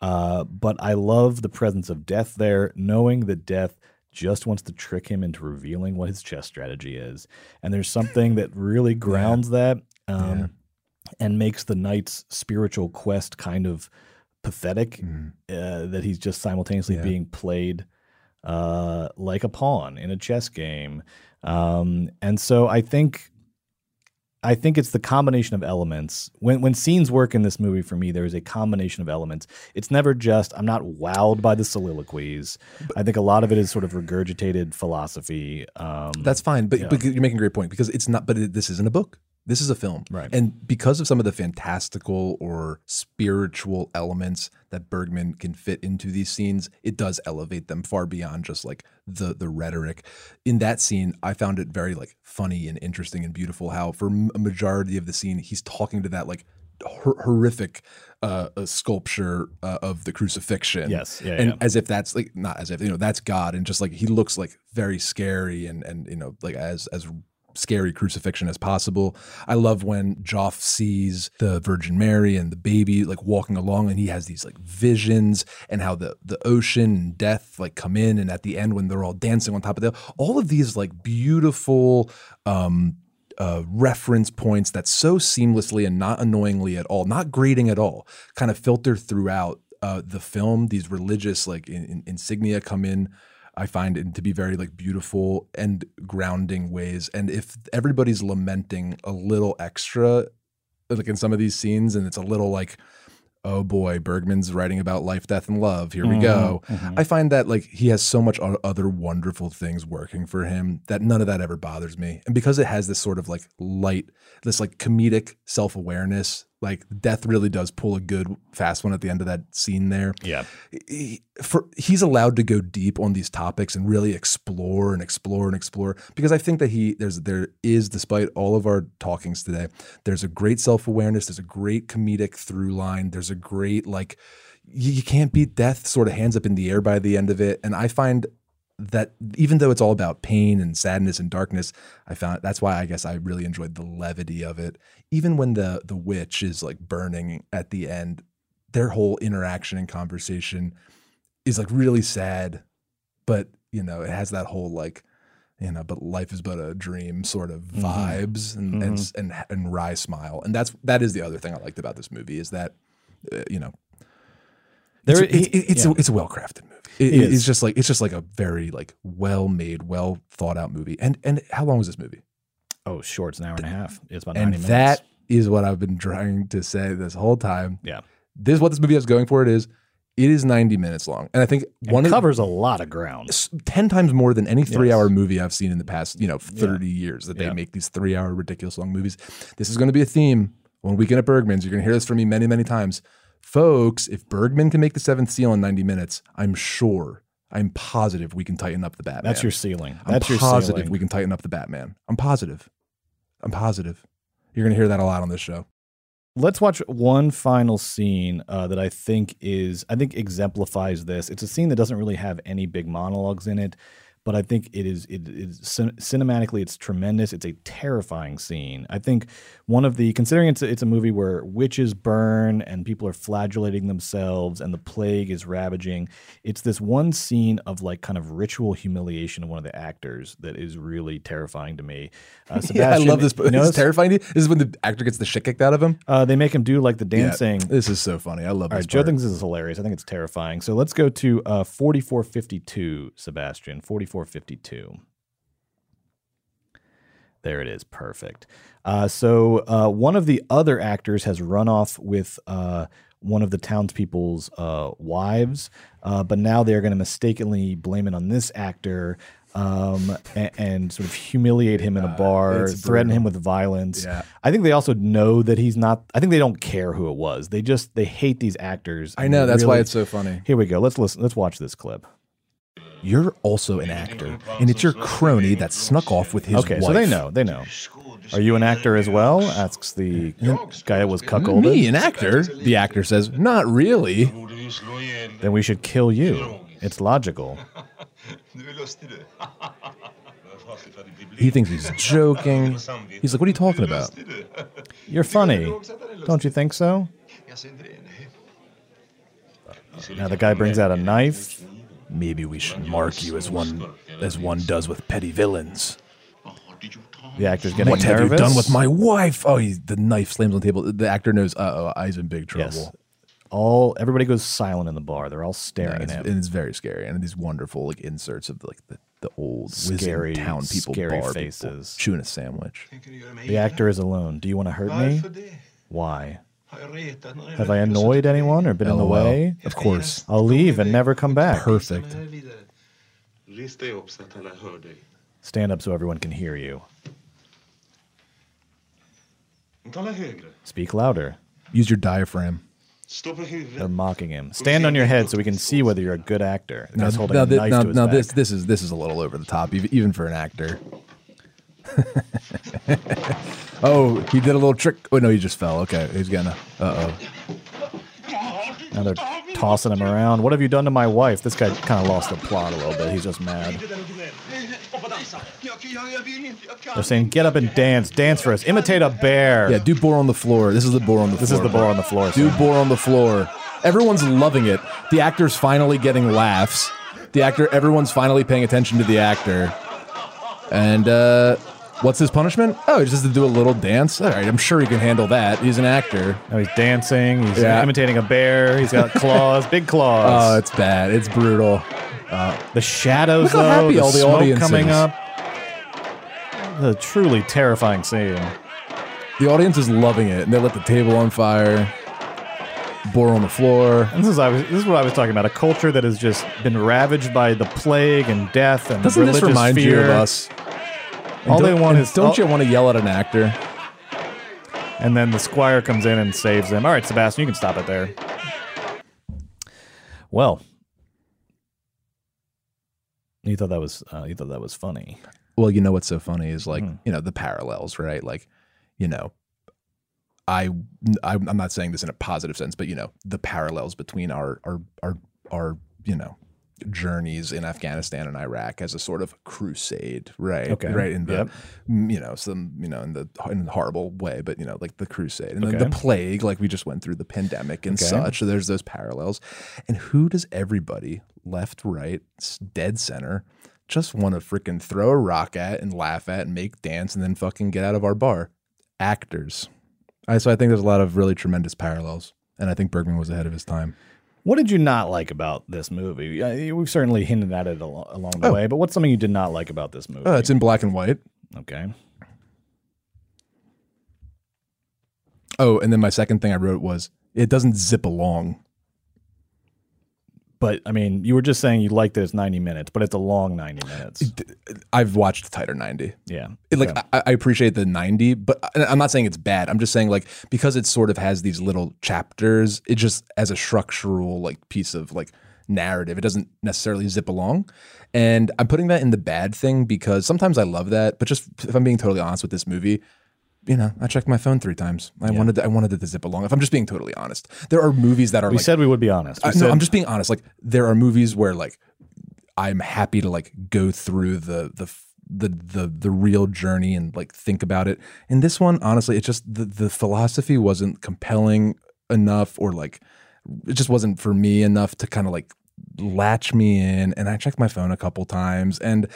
Uh, but I love the presence of death there, knowing that death just wants to trick him into revealing what his chess strategy is. And there's something that really <laughs> grounds that um, and makes the knight's spiritual quest kind of pathetic, uh, that he's just simultaneously. Yeah. being played uh, like a pawn in a chess game. Um, and so I think I think it's the combination of elements. When when scenes work in this movie for me, there is a combination of elements. It's never just I'm not wowed by the soliloquies. I think a lot of it is sort of regurgitated philosophy. Um, That's fine, but, yeah. but you're making a great point because it's not. But it, this isn't a book. This is a film, Right. And because of some of the fantastical or spiritual elements that Bergman can fit into these scenes, it does elevate them far beyond just like the the rhetoric. In that scene, I found it very like funny and interesting and beautiful. How for a majority of the scene, he's talking to that like hor- horrific uh, uh, sculpture uh, of the crucifixion. Yes, yeah, and yeah. as if that's like not as if you know that's God, and just like he looks like very scary and and you know like as as scary crucifixion as possible. I love when Jof sees the Virgin Mary and the baby like walking along and he has these like visions and how the the ocean and death like come in and at the end when they're all dancing on top of the all of these like beautiful um uh, reference points that so seamlessly and not annoyingly at all, not grating at all, kind of filter throughout uh, the film. These religious like in, in- insignia come in. I find it to be very like beautiful and grounding ways. And if everybody's lamenting a little extra, like in some of these scenes, and it's a little like, oh boy, Bergman's writing about life, death, and love. Here we mm-hmm, go. Mm-hmm. I find that like he has so much other wonderful things working for him that none of that ever bothers me. And because it has this sort of like light, this like comedic self awareness, like death really does pull a good fast one at the end of that scene there. Yeah. He, for he's allowed to go deep on these topics and really explore and explore and explore because I think that he there's there is despite all of our talkings today there's a great self-awareness there's a great comedic through line there's a great like you can't beat death sort of hands up in the air by the end of it and I find that even though it's all about pain and sadness and darkness, I found that's why I guess I really enjoyed the levity of it. Even when the the witch is like burning at the end, their whole interaction and conversation is like really sad, but you know, it has that whole like, you know, but life is but a dream sort of vibes and and and and wry smile. And that's that is the other thing I liked about this movie is that uh, you know, There- it's, it's, yeah. a, it's a well crafted movie. It- It it's just like it's just like a very like well made, well thought out movie. And and how long was this movie? Oh, short. It's an hour and a half. It's about And 90 minutes. that is what I've been trying to say this whole time. Yeah. This is what this movie has going for it is it is 90 minutes long. And I think And one of it covers a lot of ground. 10 times more than any three Yes. hour movie I've seen in the past, you know, 30 years that they Yeah. make these three hour ridiculous long movies. This is going to be a theme when Weekend at Bergman's. You're going to hear this from me many, many times. Folks, if Bergman can make the seventh seal in 90 minutes, I'm sure, I'm positive we can tighten up the Batman. That's your ceiling. I'm That's your ceiling. we can tighten up the Batman. I'm positive. I'm positive. You're going to hear that a lot on this show. Let's watch one final scene uh, that I think is I think exemplifies this. It's a scene that doesn't really have any big monologues in it, but I think it is it is cinematically it's tremendous. It's a terrifying scene. I think one of the considering it's a, it's a movie where witches burn and people are flagellating themselves and the plague is ravaging. It's this one scene of like kind of ritual humiliation of one of the actors that is really terrifying to me. Uh, <laughs> Yeah, I love this. you This notice? is terrifying. This is when the actor gets the shit kicked out of him. Uh, they make him do like the Yeah, dancing. this is so funny. I love All this. right, Joe thinks this is hilarious. I think it's terrifying. So let's go to uh, 4452, Sebastian. 4452. There it is. Perfect. Uh, so uh, one of the other actors has run off with uh, one of the townspeople's uh, wives, uh, but now they're going to mistakenly blame it on this actor. Um, and, and sort of humiliate him in a bar, threaten him with violence. Yeah. I think they also know that he's not. I think they don't care who it was. They just they hate these actors. I know that's why it's so funny. Here we go. Let's listen. Let's watch this clip. You're also an actor, and it's your crony that snuck off with his okay, so they know. They know. Are you an actor as well? Asks the guy that was cuckolded. Me, an actor? The actor says, "Not really." Then we should kill you. It's logical. He thinks he's joking. He's like, "What are you talking about?" You're funny. Don't you think so? Now the guy brings out a knife. Maybe we should mark you as one as one does with petty villains. The actor's getting what nervous. have you done with my wife? Oh, he, the knife slams on the table. The actor knows. Uh oh, he's in big trouble. Yes. All everybody goes silent in the bar. They're all staring it's, at and it's very scary. And these wonderful like inserts of like the, the old Scary, town people scary bar people faces. chewing a sandwich. The actor is alone. Do you want to hurt me? Why? Have I annoyed anyone or been in the oh, way? Of course. I'll leave and never come back. Perfect. Stand up so everyone can hear you. Speak louder. Use your diaphragm. They're mocking him. Stand on your head so we can see whether you're a good actor. The Now, guy's holding now, a knife now, to his now this this is this is a little over the top, even, even for an actor. <laughs> oh, he did a little trick. Oh no, he just fell. Okay, he's gonna. Uh oh. Now they're tossing him around. What have you done to my wife? This guy kind of lost the plot a little bit. He's just mad. They're saying, get up and dance. Dance for us. Imitate a bear. Yeah, do boar on the floor. This is the boar on the floor. This floor. is the boar on the floor. Do boar on the floor. Everyone's loving it. The actor's finally getting laughs. The actor, everyone's finally paying attention to the actor. And uh, what's his punishment? Oh, he just has to do a little dance. All right, I'm sure he can handle that. He's an actor. Now he's dancing. He's Yeah. imitating a bear. He's got claws, big claws. <laughs> Oh, it's bad. It's brutal. Uh, the shadows, Look how though, happy the all the smoke audience coming is. up. The truly terrifying scene. The audience is loving it, and they lit the table on fire. Boar on the floor. And this is I was, this is what I was talking about. A culture that has just been ravaged by the plague and death and Doesn't religious this remind fear. you of us? And All they don't- want is don't all- you want to yell at an actor? And then the squire comes in and saves them. All right, Sebastian, you can stop it there. Well, you thought that was uh, you thought that was funny. Well, you know what's so funny is like Hmm. you know the parallels, right? Like, you know, I I'm I'm not saying this in a positive sense, but you know the parallels between our our our our you know journeys in Afghanistan and Iraq as a sort of crusade, right? Okay. right in the Yep. you know some you know in the in a horrible way, but you know like the crusade and then the plague, like we just went through the pandemic and Okay. such. So there's those parallels, and who does everybody left, right, dead center? Just want to freaking throw a rock at and laugh at and make dance and then fucking get out of our bar. Actors. I, so I think there's a lot of really tremendous parallels. and I think Bergman was ahead of his time. What did you not like about this movie? We've certainly hinted at it al- along the Oh. way, but what's something you did not like about this movie? Uh, it's in black and white. okay. Oh, and then my second thing I wrote was it doesn't zip along. But I mean, you were just saying you like that it's 90 minutes, but it's a long 90 minutes. I've watched tighter 90. yeah. It, like Okay. I, I appreciate the 90 but i'm not saying it's bad i'm just saying like because it sort of has these little chapters it just as a structural like piece of like narrative it doesn't necessarily zip along and i'm putting that in the bad thing because sometimes i love that but just if i'm being totally honest with this movie you know i checked my phone three times i wanted to, i wanted it to zip along if i'm just being totally honest there are movies that are we like said we would be honest. I, said, no, I'm just being honest. Like there are movies where like I'm happy to like go through the the the the the real journey and like think about it. And this one, honestly, it just the the philosophy wasn't compelling enough, or like it just wasn't for me enough to kind of like latch me in. And I checked my phone a couple times and.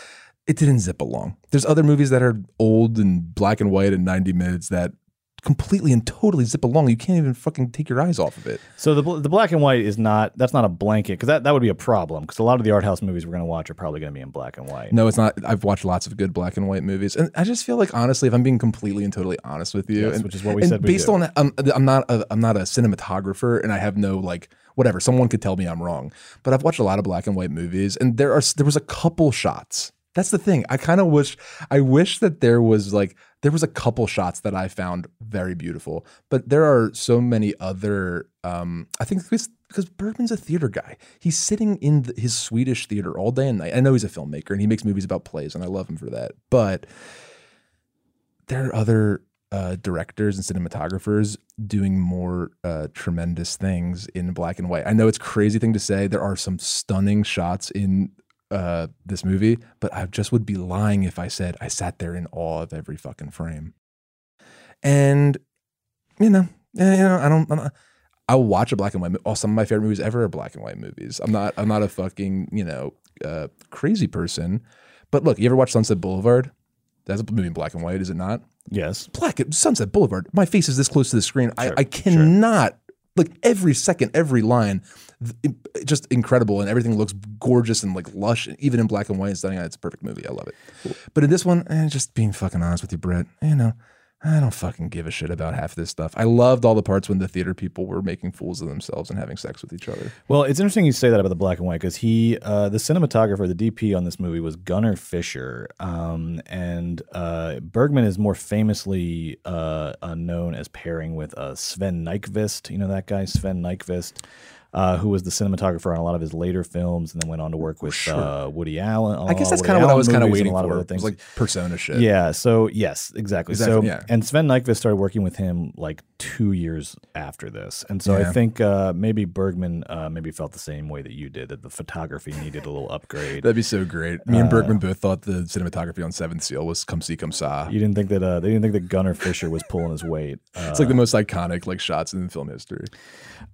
It didn't zip along. There's other movies that are old and black and white and 90 minutes that completely and totally zip along. You can't even fucking take your eyes off of it. So the the black and white is not that's not a blanket because that, that would be a problem because a lot of the art house movies we're going to watch are probably going to be in black and white. No, it's not. I've watched lots of good black and white movies, and I just feel like honestly, if I'm being completely and totally honest with you, Yes, and, which is what we said we based do. on um, I'm, I'm not a, I'm not a cinematographer, and I have no like whatever. Someone could tell me I'm wrong, but I've watched a lot of black and white movies, and there are there was a couple shots. That's the thing. I kind of wish I wish that there was like there was a couple shots that I found very beautiful, but there are so many other. Um, I think because because Bergman's a theater guy. He's sitting in the, his Swedish theater all day and night. I know he's a filmmaker and he makes movies about plays, and I love him for that. But there are other uh, directors and cinematographers doing more uh, tremendous things in black and white. I know it's crazy thing to say. There are some stunning shots in uh, this movie, but I just would be lying if I said I sat there in awe of every fucking frame. And you know, eh, you know, I don't. I'm not, I'll watch a black and white. Oh, some of my favorite movies ever are black and white movies. I'm not. I'm not a fucking you know uh, crazy person. But look, you ever watch Sunset Boulevard? That's a movie in black and white, is it not? Yes. Black Sunset Boulevard. My face is this close to the screen. I, I cannot like every second, every line, just incredible, and everything looks gorgeous and like lush, and even in black and white and stunning. It's a perfect movie. I love it. But in this one, eh, just being fucking honest with you, Brett, you know. I don't fucking give a shit about half this stuff. I loved all the parts when the theater people were making fools of themselves and having sex with each other. Well, it's interesting you say that about the black and white because he, uh, the cinematographer, the DP on this movie was Gunnar Fischer, um, and uh, Bergman is more famously uh, uh, known as pairing with uh, Sven Nykvist. You know that guy, Sven Nykvist, uh, who was the cinematographer on a lot of his later films, and then went on to work with uh, Woody Allen. I guess uh, that's kind of what I was kind of waiting a lot for. Of other It things. was like persona shit. Yeah. So yes, exactly. Exactly, So yeah. and Sven Nykvist started working with him like two years after this, and so I think uh, maybe Bergman uh, maybe felt the same way that you did that the photography needed a little upgrade. That'd be so great. Me and Bergman both thought the cinematography on Seventh Seal was come see, come saw. you didn't think that uh, they didn't think that Gunnar Fischer was pulling his weight. Uh, It's like the most iconic like shots in film history.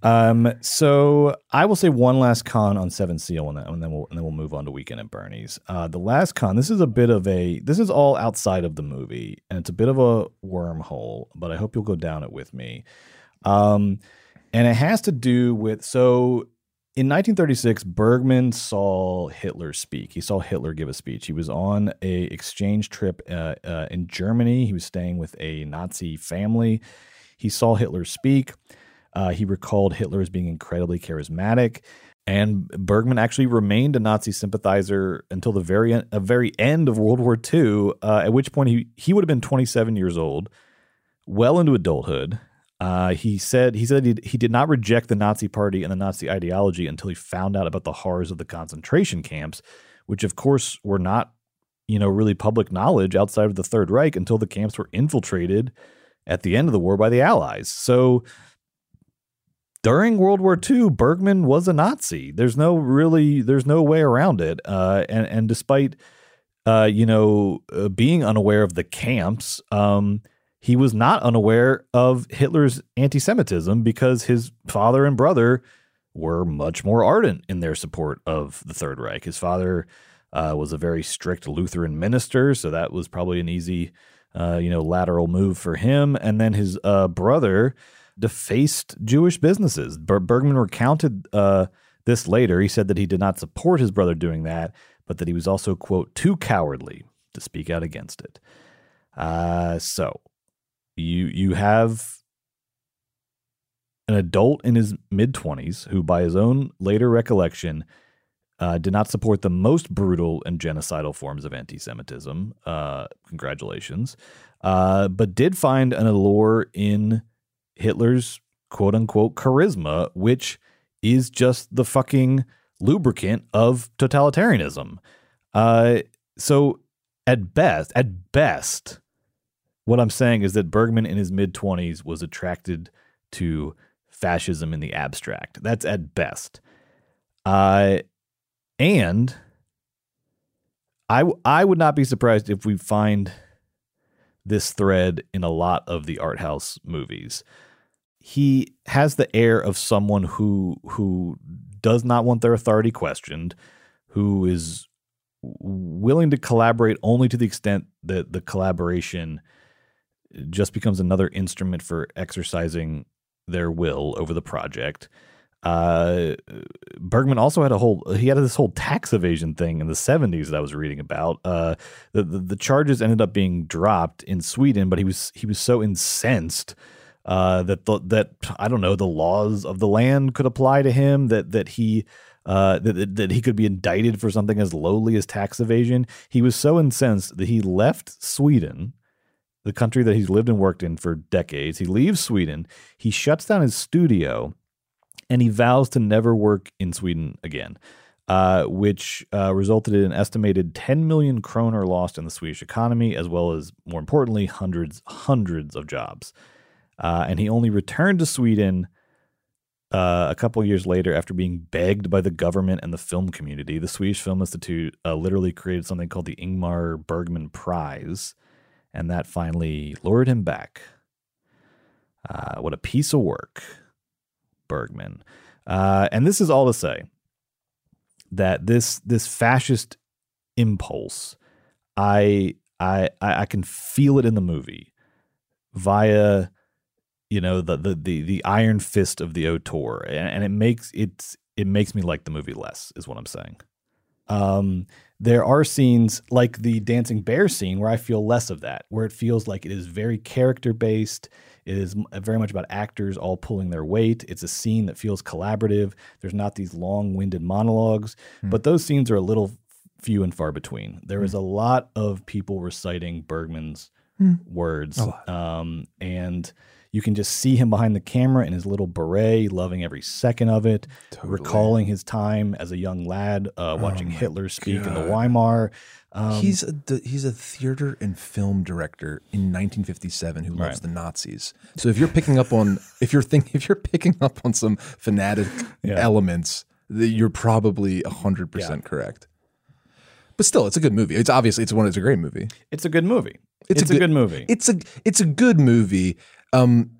Um, so I will say one last con on Seven Seal, and then, we'll and then we'll move on to Weekend at Bernie's. Uh, the last con. This is a bit of a. This is all outside of the movie, and it's a bit of a wormhole. But I hope you'll go down it with me. Um, and it has to do with so. In 1936, Bergman saw Hitler speak. He saw Hitler give a speech. He was on a exchange trip uh, uh, in Germany. He was staying with a Nazi family. He saw Hitler speak. Uh, he recalled Hitler as being incredibly charismatic, and Bergman actually remained a Nazi sympathizer until the very uh, very end of World War II. Uh, at which point he he would have been 27 years old, well into adulthood. Uh, he said he said he, he did not reject the Nazi Party and the Nazi ideology until he found out about the horrors of the concentration camps, which of course were not you know really public knowledge outside of the Third Reich until the camps were infiltrated at the end of the war by the Allies. So during World War II, Bergman was a Nazi. There's no really, there's no way around it. Uh, and and despite, uh, you know, uh, being unaware of the camps, um, he was not unaware of Hitler's anti-Semitism because his father and brother were much more ardent in their support of the Third Reich. His father uh, was a very strict Lutheran minister, so that was probably an easy, uh, you know, lateral move for him. And then his uh, brother defaced Jewish businesses. Ber- Bergman recounted uh, this later. He said that he did not support his brother doing that, but that he was also, quote, too cowardly to speak out against it. Uh, so you you have an adult in his mid 20s who, by his own later recollection, uh, did not support the most brutal and genocidal forms of anti Semitism. Uh, congratulations. Uh, but did find an allure in Hitler's quote unquote charisma, which is just the fucking lubricant of totalitarianism. Uh, so, at best, at best, what I'm saying is that Bergman in his mid 20s was attracted to fascism in the abstract. That's at best. Uh, and I, w- I would not be surprised if we find this thread in a lot of the art house movies. He has the air of someone who who does not want their authority questioned, who is willing to collaborate only to the extent that the collaboration just becomes another instrument for exercising their will over the project. Uh, Bergman also had a whole he had this whole tax evasion thing in the 70s that I was reading about. Uh, the, the, the charges ended up being dropped in Sweden, but he was he was so incensed uh, that the, that I don't know the laws of the land could apply to him that that he uh, that, that he could be indicted for something as lowly as tax evasion. He was so incensed that he left Sweden the country that he's lived and worked in for decades. He leaves Sweden, he shuts down his studio, and he vows to never work in Sweden again, uh, which uh, resulted in an estimated 10 million kroner lost in the Swedish economy, as well as, more importantly, hundreds, hundreds of jobs. Uh, and he only returned to Sweden uh, a couple years later after being begged by the government and the film community. The Swedish Film Institute uh, literally created something called the Ingmar Bergman Prize, and that finally lured him back. Uh, what a piece of work, Bergman. Uh, and this is all to say that this this fascist impulse, I I I can feel it in the movie via you know the the the, the iron fist of the auteur, and, and it makes it's it makes me like the movie less. Is what I'm saying. Um, there are scenes like the dancing bear scene where I feel less of that, where it feels like it is very character based. It is very much about actors all pulling their weight. It's a scene that feels collaborative. There's not these long winded monologues, Hmm. but those scenes are a little few and far between. There is a lot of people reciting Bergman's Hmm. words. Um, and you can just see him behind the camera in his little beret, loving every second of it, recalling his time as a young lad, uh, watching Hitler speak in the Weimar. Um, he's a he's a theater and film director in 1957 who loves Right. the Nazis. So if you're picking up on if you're thinking if you're picking up on some fanatic Yeah. elements, you're probably hundred percent correct. But still, it's a good movie. It's obviously it's one. It's a great movie. it's a good movie. It's, a, good, movie. It's a it's a good movie. Um,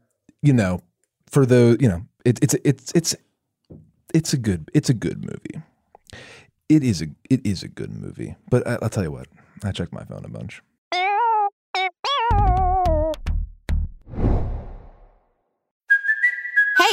you know, for the you know, it, it's it's it's it's a good it's a good movie. It is a it is a good movie. But I, I'll tell you what, I checked my phone a bunch.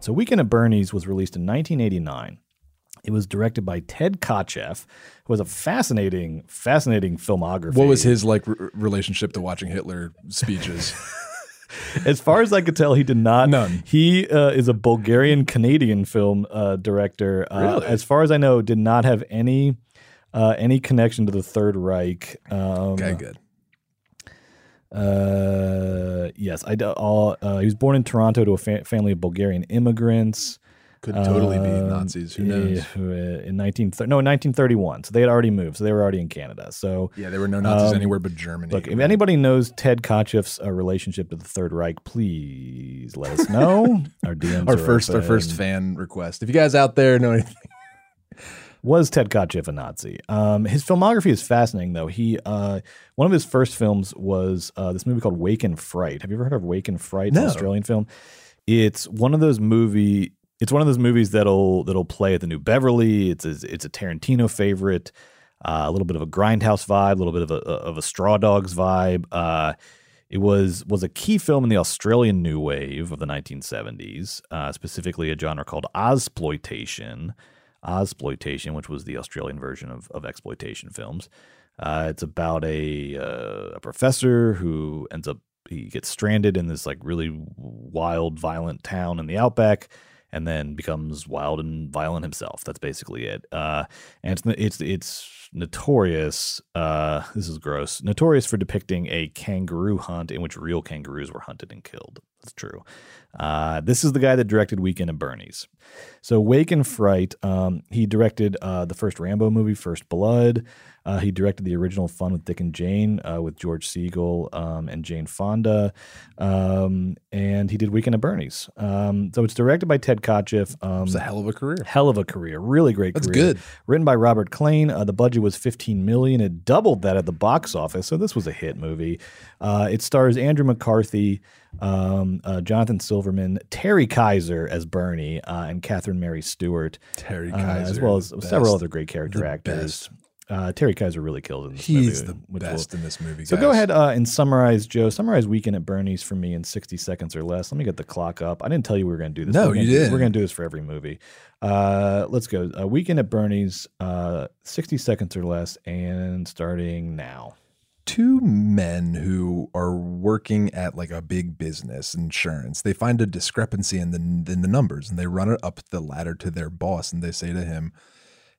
So Weekend at Bernie's was released in 1989. It was directed by Ted Kotcheff, who has a fascinating, fascinating filmography. What was his like r- relationship to watching Hitler speeches? <laughs> as far as I could tell, he did not. None. He uh, is a Bulgarian Canadian film uh, director. Uh, Really? As far as I know, did not have any uh, any connection to the Third Reich. Um, okay, good. Uh, yes, I all. Uh, he was born in Toronto to a fa- family of Bulgarian immigrants. Could totally be Um, Nazis. Who knows? In 19 no, in 1931. So they had already moved. So they were already in Canada. So Yeah, there were no Nazis um, anywhere but Germany. Look, if anybody knows Ted Kotcheff's uh, relationship to the Third Reich, please let us know. <laughs> our DMs our first, our first fan request. If you guys out there know anything, was Ted Kotcheff a Nazi? Um, his filmography is fascinating, though. He uh, one of his first films was uh, this movie called Wake in Fright. Have you ever heard of Wake in Fright? It's an Australian film. It's one of those movie. It's one of those movies that'll that'll play at the New Beverly. It's a, it's a Tarantino favorite. Uh, a little bit of a grindhouse vibe, a little bit of a of a Straw Dogs vibe. Uh, it was was a key film in the Australian New Wave of the 1970s, uh, specifically a genre called Ozploitation. Ozploitation, which was the Australian version of, of exploitation films. Uh, it's about a uh, a professor who ends up he gets stranded in this like really wild, violent town in the outback, and then becomes wild and violent himself. That's basically it. Uh, and it's it's it's notorious. Uh, this is gross. Notorious for depicting a kangaroo hunt in which real kangaroos were hunted and killed. That's true. Uh, this is the guy that directed Weekend at Bernie's. So Wake in Fright. Um, he directed uh, the first Rambo movie, First Blood. Uh, he directed the original Fun with Dick and Jane uh, with George Segal um, and Jane Fonda, um, and he did Weekend at Bernie's. Um, so it's directed by Ted Kotcheff. Um, it's a hell of a career. Hell of a career, really great. That's career. good. Written by Robert Klane. Uh, the budget was 15 million. It doubled that at the box office, so this was a hit movie. Uh, it stars Andrew McCarthy, um, uh, Jonathan Silverman, Terry Kiser as Bernie, uh, and Catherine Mary Stewart. Terry uh, as well as the several other great character The actors. Uh, Terry Kiser really killed in this He's movie. the which best in this movie, So go ahead uh, and summarize, Joe. Summarize Weekend at Bernie's for me in 60 seconds or less. Let me get the clock up. I didn't tell you we were going to do this. No, We're you do- didn't. We're going to do this for every movie. Uh, let's go. Uh, Weekend at Bernie's, uh, 60 seconds or less, and starting now. Two men who are working at like a big business insurance. They find a discrepancy in the in the numbers and they run it up the ladder to their boss and they say to him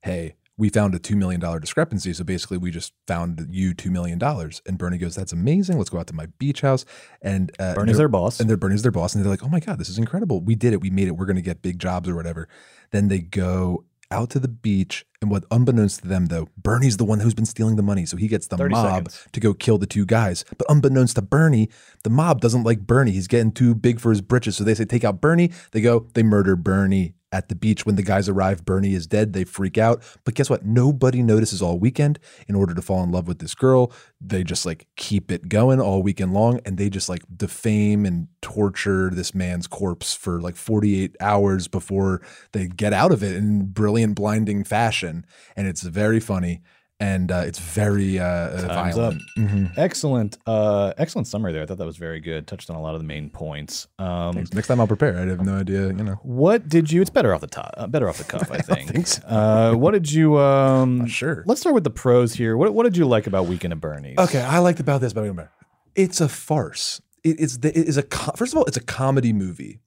hey we found a $2 million discrepancy so basically we just found you $2 million and bernie goes that's amazing. Let's go out to my beach house. And uh, Bernie's their boss. and they're bernie's their boss and they're like oh my god this is incredible. We did it. We made it. We're going to get big jobs or whatever. Then they go out to the beach and what unbeknownst to them though bernie's the one who's been stealing the money so he gets the mob seconds. to go kill the two guys. But unbeknownst to Bernie, the mob doesn't like Bernie. He's getting too big for his britches. So they say, take out Bernie. They go, they murder Bernie at the beach. When the guys arrive, Bernie is dead. They freak out. But guess what? Nobody notices all weekend. In order to fall in love with this girl, they just like keep it going all weekend long. And they just like defame and torture this man's corpse for like 48 hours before they get out of it in brilliant, blinding fashion. And it's very funny. And uh, it's very uh, uh, violent. up. Mhm. Excellent, uh, excellent summary there. I thought that was very good. Touched on a lot of the main points. Um, Thanks. Next time I'll prepare. I have no idea. You know, What did you? It's better off the top, uh, better off the cuff, <laughs> I think. think so. uh, what did you? Um, sure. Let's start with the pros here. What What did you like about Weekend at Bernie's? Okay, I liked about this, but I remember it's a farce. It, it's the, it is a first of all, it's a comedy movie.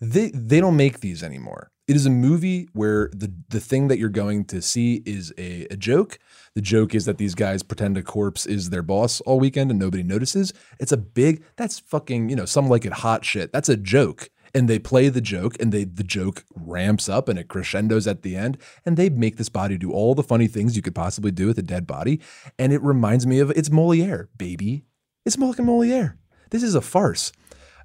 They they don't make these anymore. It is a movie where the the thing that you're going to see is a, a joke. The joke is that these guys pretend a corpse is their boss all weekend and nobody notices. It's a big that's fucking you know some like it hot shit. That's a joke. And they play the joke, and they the joke ramps up, and it crescendos at the end, and they make this body do all the funny things you could possibly do with a dead body, and it reminds me of it's Moliere, baby. It's fucking Moliere. This is a farce.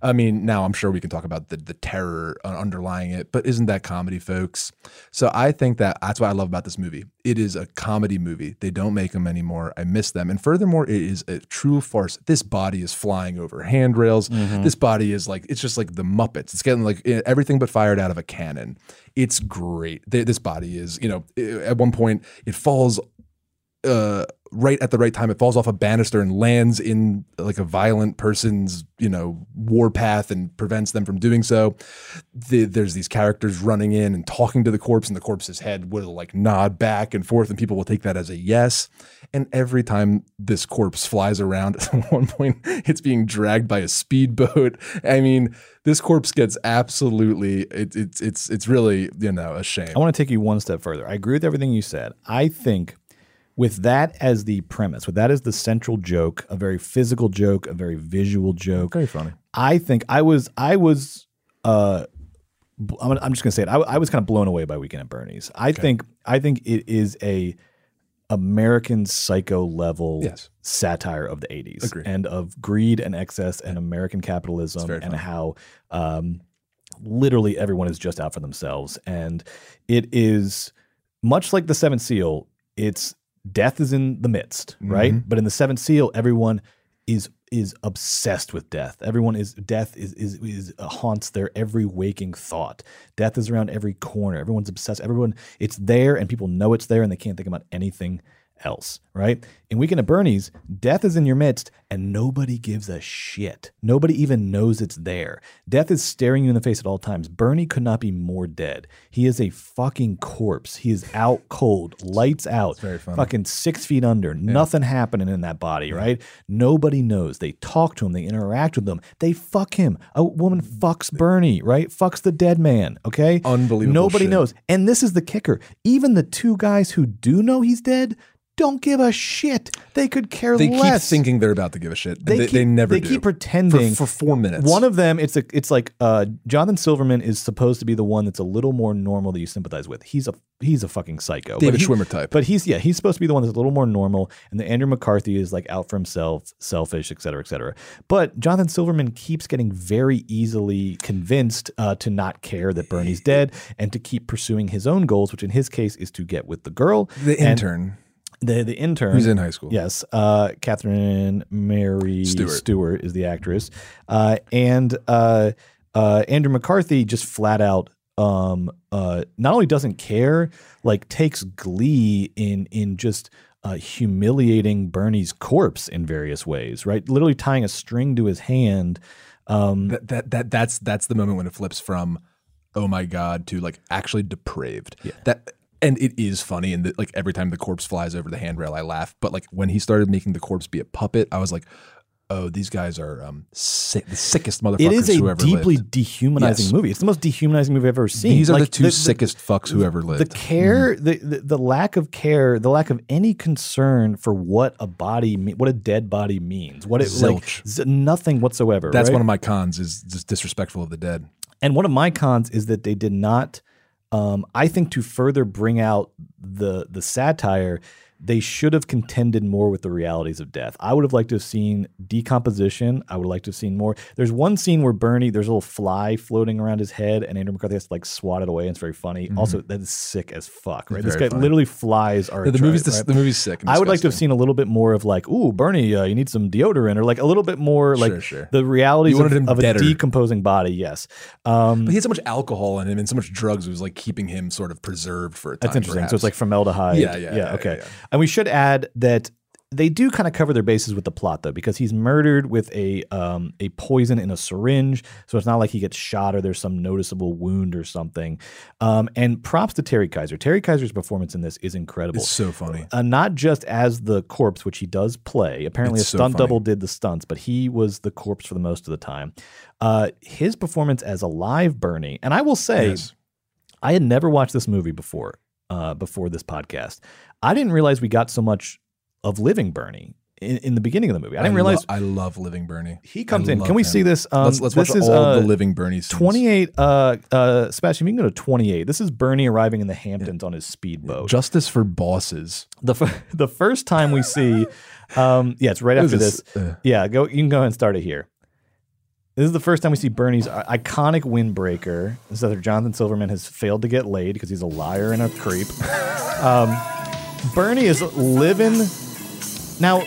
I mean, now I'm sure we can talk about the the terror uh, underlying it, but isn't that comedy, folks? So I think that that's what I love about this movie. It is a comedy movie. They don't make them anymore. I miss them, and furthermore, it is a true farce. This body is flying over handrails. This body is like it's just like the Muppets. It's getting like eh, everything but fired out of a cannon. It's great. This body is, you know, eh, at one point it falls uh right at the right time it falls off a banister and lands in like a violent person's you know warpath and prevents them from doing so the, there's these characters running in and talking to the corpse and the corpse's head will like nod back and forth and people will take that as a yes and every time this corpse flies around <laughs> at one point it's being dragged by a speedboat i mean this corpse gets absolutely it, it's it's it's really you know a shame I want to take you one step further. I agree with everything you said. I think with that as the premise, with that as the central joke, a very physical joke, a very visual joke. Very funny. I think I was I was uh I'm, I'm just gonna say it. I, I was kind of blown away by Weekend at Bernie's. I think I think it is a American Psycho level Yes. satire of the 80s Agreed. and of greed and excess and American capitalism and funny. how um, literally everyone is just out for themselves. And it is much like the Seventh Seal. It's death is in the midst, right? Mhm. But in the Seventh Seal, everyone is is obsessed with death. Everyone is death is is, is uh, haunts their every waking thought. Death is around every corner. Everyone's obsessed. Everyone it's there and people know it's there and they can't think about anything else, right? In Weekend at Bernie's, death is in your midst and nobody gives a shit. Nobody even knows it's there. Death is staring you in the face at all times. Bernie could not be more dead. He is a fucking corpse. He is out cold, lights out, very funny. fucking six feet under, nothing happening in that body, right? Nobody knows. They talk to him, they interact with him, they fuck him. A woman mm. fucks Bernie, right? Fucks the dead man, okay? Unbelievable Nobody shit. knows. And this is the kicker. Even the two guys who do know he's dead don't give a shit. They could care They less. keep thinking they're about to give a shit. They They, keep- they never they do. keep pretending for, for four minutes. One of them, it's a, it's like uh, Jonathan Silverman is supposed to be the one that's a little more normal that you sympathize with. He's a he's a fucking psycho. David But he- Schwimmer type. But he's yeah, he's supposed to be the one that's a little more normal, and the Andrew McCarthy is like out for himself, selfish, et cetera, et cetera. But Jonathan Silverman keeps getting very easily convinced uh, to not care that Bernie's dead and to keep pursuing his own goals, which in his case is to get with the girl, the And- intern. The the intern Who's in high school. Yes, uh, Catherine Mary Stewart. Stewart is the actress, uh, and uh, uh, Andrew McCarthy just flat out um, uh, not only doesn't care, like takes glee in in just. Uh, humiliating Bernie's corpse in various ways, right? Literally tying a string to his hand. Um, that, that that that's that's the moment when it flips from oh my god to like actually depraved. Yeah. That and it is funny and the, like every time the corpse flies over the handrail I laugh, but like when he started making the corpse be a puppet, I was like oh these guys are um sick, the sickest motherfuckers it is a who ever deeply lived. dehumanizing Yes. movie. It's the most dehumanizing movie I've ever seen. These are Like, the two sickest fucks who ever lived. The care, the, the the lack of care, the lack of any concern for what a body, me- what a dead body means, what it like, Zilch. nothing whatsoever. That's right? one of my cons is just disrespectful of the dead. And one of my cons is that they did not. Um, I think to further bring out the the satire, they should have contended more with the realities of death. I would have liked to have seen decomposition. I would like to have seen more. There's one scene where Bernie, there's a little fly floating around his head, and Andrew McCarthy has to like swat it away. And it's very funny. Also, that is sick as fuck. Right, this Mm-hmm. guy funny. literally flies are The a movie's right? the movie's sick I would like to have seen a little bit more of like, ooh, Bernie, uh, you need some deodorant, or like a little bit more like Sure, sure. the realities of, of a decomposing body. Yes. Um, But he had so much alcohol in him and so much drugs it was like keeping him sort of preserved for a time. That's interesting. So it's like perhaps. formaldehyde. Yeah, yeah, yeah, okay. yeah, yeah. And we should add that they do kind of cover their bases with the plot though, because he's murdered with a um, a poison in a syringe. So it's not like he gets shot or there's some noticeable wound or something. Um, and props to Terry Kiser. Terry Kiser's performance in this is incredible. It's so funny. Uh, not just as the corpse, which he does play. Apparently, It's a stunt funny. double did the stunts, but he was the corpse for the most of the time. Uh, his performance as a live Bernie, and I will say, Yes. I had never watched this movie before. Uh, before this podcast, I didn't realize we got so much of living Bernie in, in the beginning of the movie. I didn't lo- realize I love Living Bernie. he comes I in. Can we him. see this? Um, let's let's this watch is, all uh, the Living Bernie scenes. 28 uh uh Sebastian you can go to 28 this is Bernie arriving in the Hamptons on his speedboat Justice for bosses. the f- <laughs> the first time we see um yeah it's right after this, this? Uh. yeah go you can go ahead and start it here this is the first time we see Bernie's iconic windbreaker this is that Jonathan Silverman has failed to get laid because he's a liar and a creep <laughs> um Bernie is living now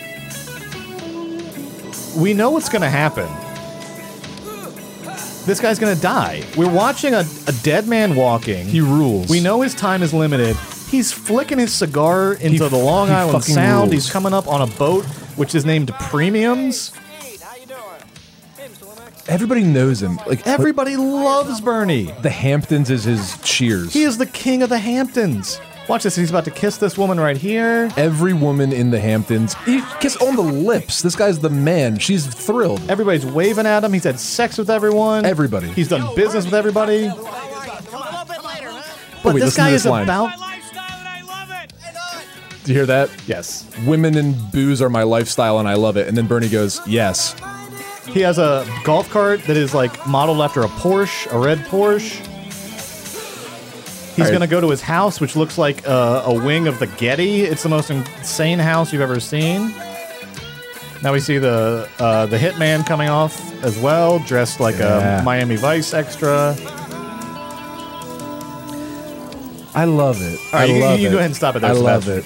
we know what's gonna happen this guy's gonna die. We're watching a, a dead man walking. He rules. We know his time is limited. He's flicking his cigar into He- the Long Island Sound. rules. He's coming up on a boat which is named Premiums. Everybody knows him. Like Everybody loves Bernie. the Hamptons is his cheers. He is the king of the Hamptons. Watch this. He's about to kiss this woman right here. Every woman in the Hamptons, he kiss on the lips. This guy's the man. She's thrilled. Everybody's waving at him. He's had sex with everyone. Everybody. He's done business with everybody. Oh, but wait, this guy this is line. about. Do you hear that? Yes. Women and booze are my lifestyle and I love it. And then Bernie goes, Yes. He has a golf cart that is like modeled after a Porsche, a red Porsche. He's going to go to his house, which looks like uh, a wing of the Getty. It's the most insane house you've ever seen. Now we see the uh, the hitman coming off as well, dressed like Yeah. a Miami Vice extra. I love it. All right, I you, love you it. go ahead and stop it there. I love it.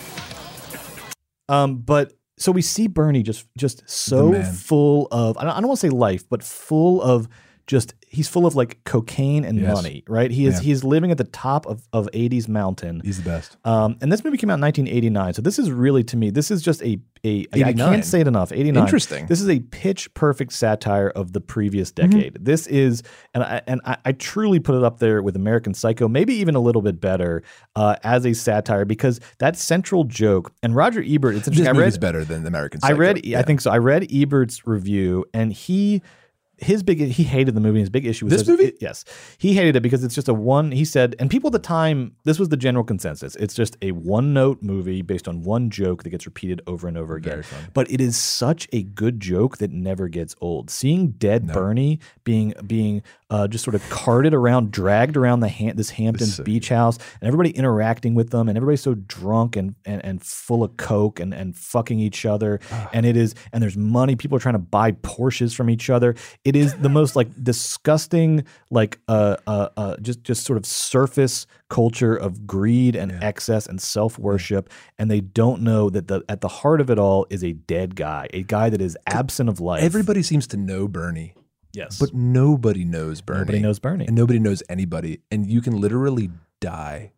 Um, but so we see Bernie just just so full of I don't, I don't want to say life, but full of just he's full of like cocaine and Yes. money, right? He is Yeah. he's living at the top of of 80s mountain. He's the best. Um, and this movie came out in 1989, so this is really to me this is just a a I- I 89. can't say it enough. 89. Interesting. This is a pitch perfect satire of the previous Mm-hmm. decade. This is and I and I, I truly put it up there with American Psycho, maybe even a little bit better uh, as a satire because that central joke and Roger Ebert. It's This interesting. I movie's read better than American Psycho. I read. Yeah. I think so. I read Ebert's review, and he. His big he hated the movie. His big issue was This movie? it- yes, he hated it because it's just a one. He said, and people at the time, this was the general consensus. It's just a one note movie based on one joke that gets repeated over and over again. But it is such a good joke that never gets old. Seeing dead Bernie being being uh, just sort of carted around, dragged around the ham- this Hamptons beach house, and everybody interacting with them, and everybody's so drunk and and, and full of coke and and fucking each other, and it is and there's money. People are trying to buy Porsches from each other. It is the most like disgusting, like uh, uh, uh just just sort of surface culture of greed and excess and self worship, and they don't know that the at the heart of it all is a dead guy, a guy that is absent of life. Everybody seems to know Bernie. Yes. But nobody knows Bernie. Nobody knows Bernie. And nobody knows anybody. And you can literally die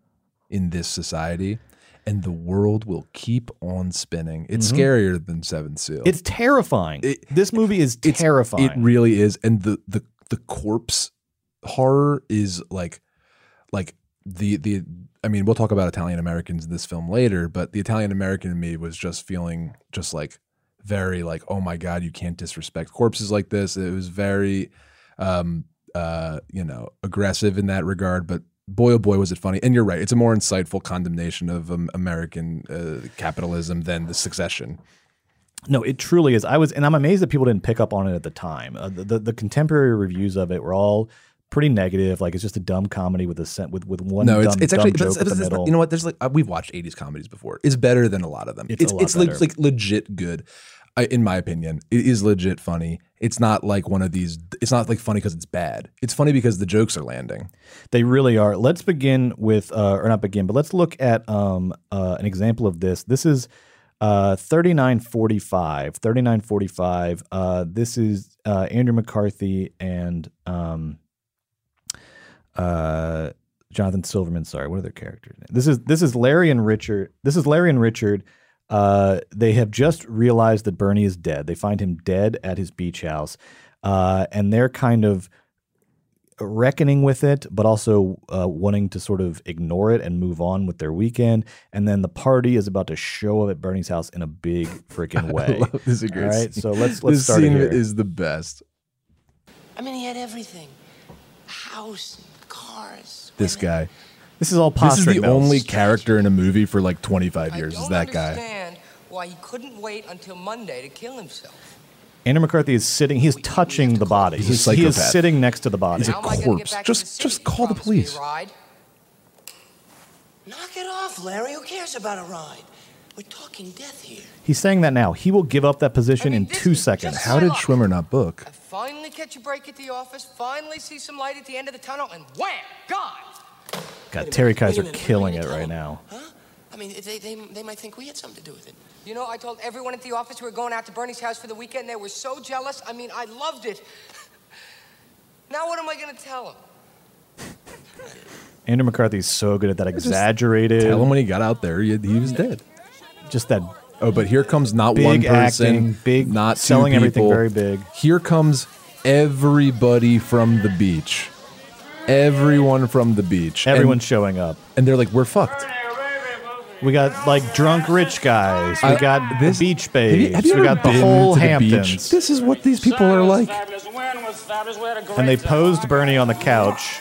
in this society and the world will keep on spinning. It's Mhm. scarier than Seventh Seal. It's terrifying. this movie is It's- terrifying. It really is. And the the the corpse horror is like like the the I mean, we'll talk about Italian Americans in this film later, but the Italian American in me was just feeling just like very like, oh my God, you can't disrespect corpses like this. It was very um uh, you know, aggressive in that regard, but boy oh boy was it funny. And you're right, it's a more insightful condemnation of um, American uh, capitalism than the succession. No, it truly is. I was, and I'm amazed that people didn't pick up on it at the time. Uh, the, the the contemporary reviews of it were all pretty negative. Like it's just a dumb comedy with a set with with one. no, dumb, it's, it's dumb actually joke it's, it's- it's- you know what? There's like uh, we've watched '80s comedies before. It's better than a lot of them. It's It's it's, like legit good. In my opinion, it is legit funny. It's not like one of these. It's not like funny because it's bad. It's funny because the jokes are landing. They really are. Let's begin with, uh, or not begin, but let's look at um, uh, an example of this. This is uh, 3945. 3945. Uh, this is uh, Andrew McCarthy and um, uh, Jonathan Silverman. Sorry, what are their characters? This is this is Larry and Richard. This is Larry and Richard. Uh, they have just realized that Bernie is dead. They find him dead at his beach house, uh, and they're kind of reckoning with it, but also uh, wanting to sort of ignore it and move on with their weekend. And then the party is about to show up at Bernie's house in a big freaking <laughs> way. I love, this is a great. All right, scene. so let's let's this start it scene here. is the best. I mean, he had everything house, cars. This guy. This is all This is the bells. only character in a movie for like 25 years. Is that guy? Understand why he couldn't wait until Monday to kill himself. Andrew McCarthy is sitting. He's touching the body. He's a he is psychopath. sitting next to the body. He's a corpse. Just just call the police. Ride? Knock it off, Larry. Who cares about a ride? We're talking death here. He's saying that now. He will give up that position in two seconds. How did Schwimmer not book? Finally catch a break at the office, finally see some light at the end of the tunnel, and wham! Gone! God, Terry Kiser killing it right now. I mean, they, they, they might think we had something to do with it. You know, I told everyone at the office we were going out to Bernie's house for the weekend. They were so jealous. I mean, I loved it. <laughs> now what am I going to tell them? Andrew McCarthy's so good at that exaggerated. Tell him when he got out there, he, he was dead. Just that. Oh, but here comes not Big one person, acting, big not two selling everything very big. Here comes everybody from the beach. Everyone from the beach. Everyone's and, showing up. and they're like, "We're fucked." We got like drunk rich guys. We I- got this- the beach Have you, babes. have you we got the whole to the Hamptons. beach? This is what these people are like. and they posed Bernie on the couch.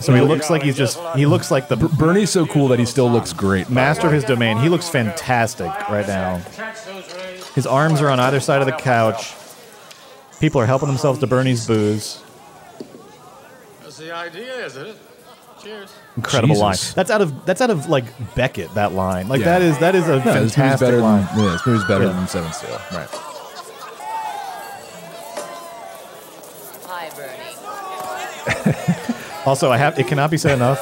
So he looks like he's just he looks like the Bernie's so cool that he still looks great. master of his domain. He looks fantastic right now. His arms are on either side of the couch. People are helping themselves to Bernie's booze. That's the idea, isn't it? Cheers. Incredible line. That's out of that's out of like Beckett. That line, like Yeah. that is that is a No, this movie's fantastic better line. Than, yeah, this movie's better Yeah. than Seven Seal. Right. Hi, Bernie. Also, I have it cannot be said enough.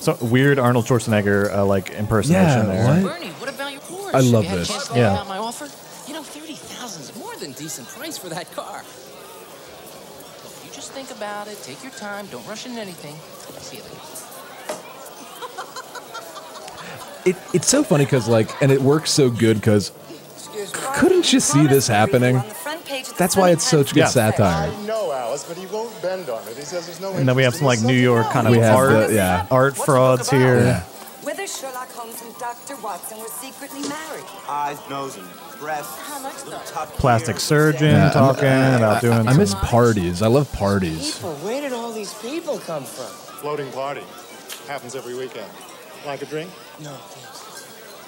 So weird Arnold Schwarzenegger uh, like impersonation Yeah, Bernie, there. what about your Porsche? I love you had this. A chance to Yeah. yeah. out my offer? You know, 30000 is more than decent price for that car. Look, you just think about it, take your time, don't rush into anything. See you later. It, it's so funny because like, and it works so good because couldn't you see this happening? That's why it's such good Yeah. satire. I know, Alice, but he won't bend on it. He says there's no And then we have some like New York kind of We art, the- yeah. art frauds here. Yeah. Whether Sherlock Holmes and Dr. Watson were secretly married. Eyes, nose, and breath. Little tuck Plastic here. surgeon Yeah, I'm- talking about doing. I miss parties. I love parties. People, where did all these people come from? Floating party. Happens every weekend. Like a drink? No.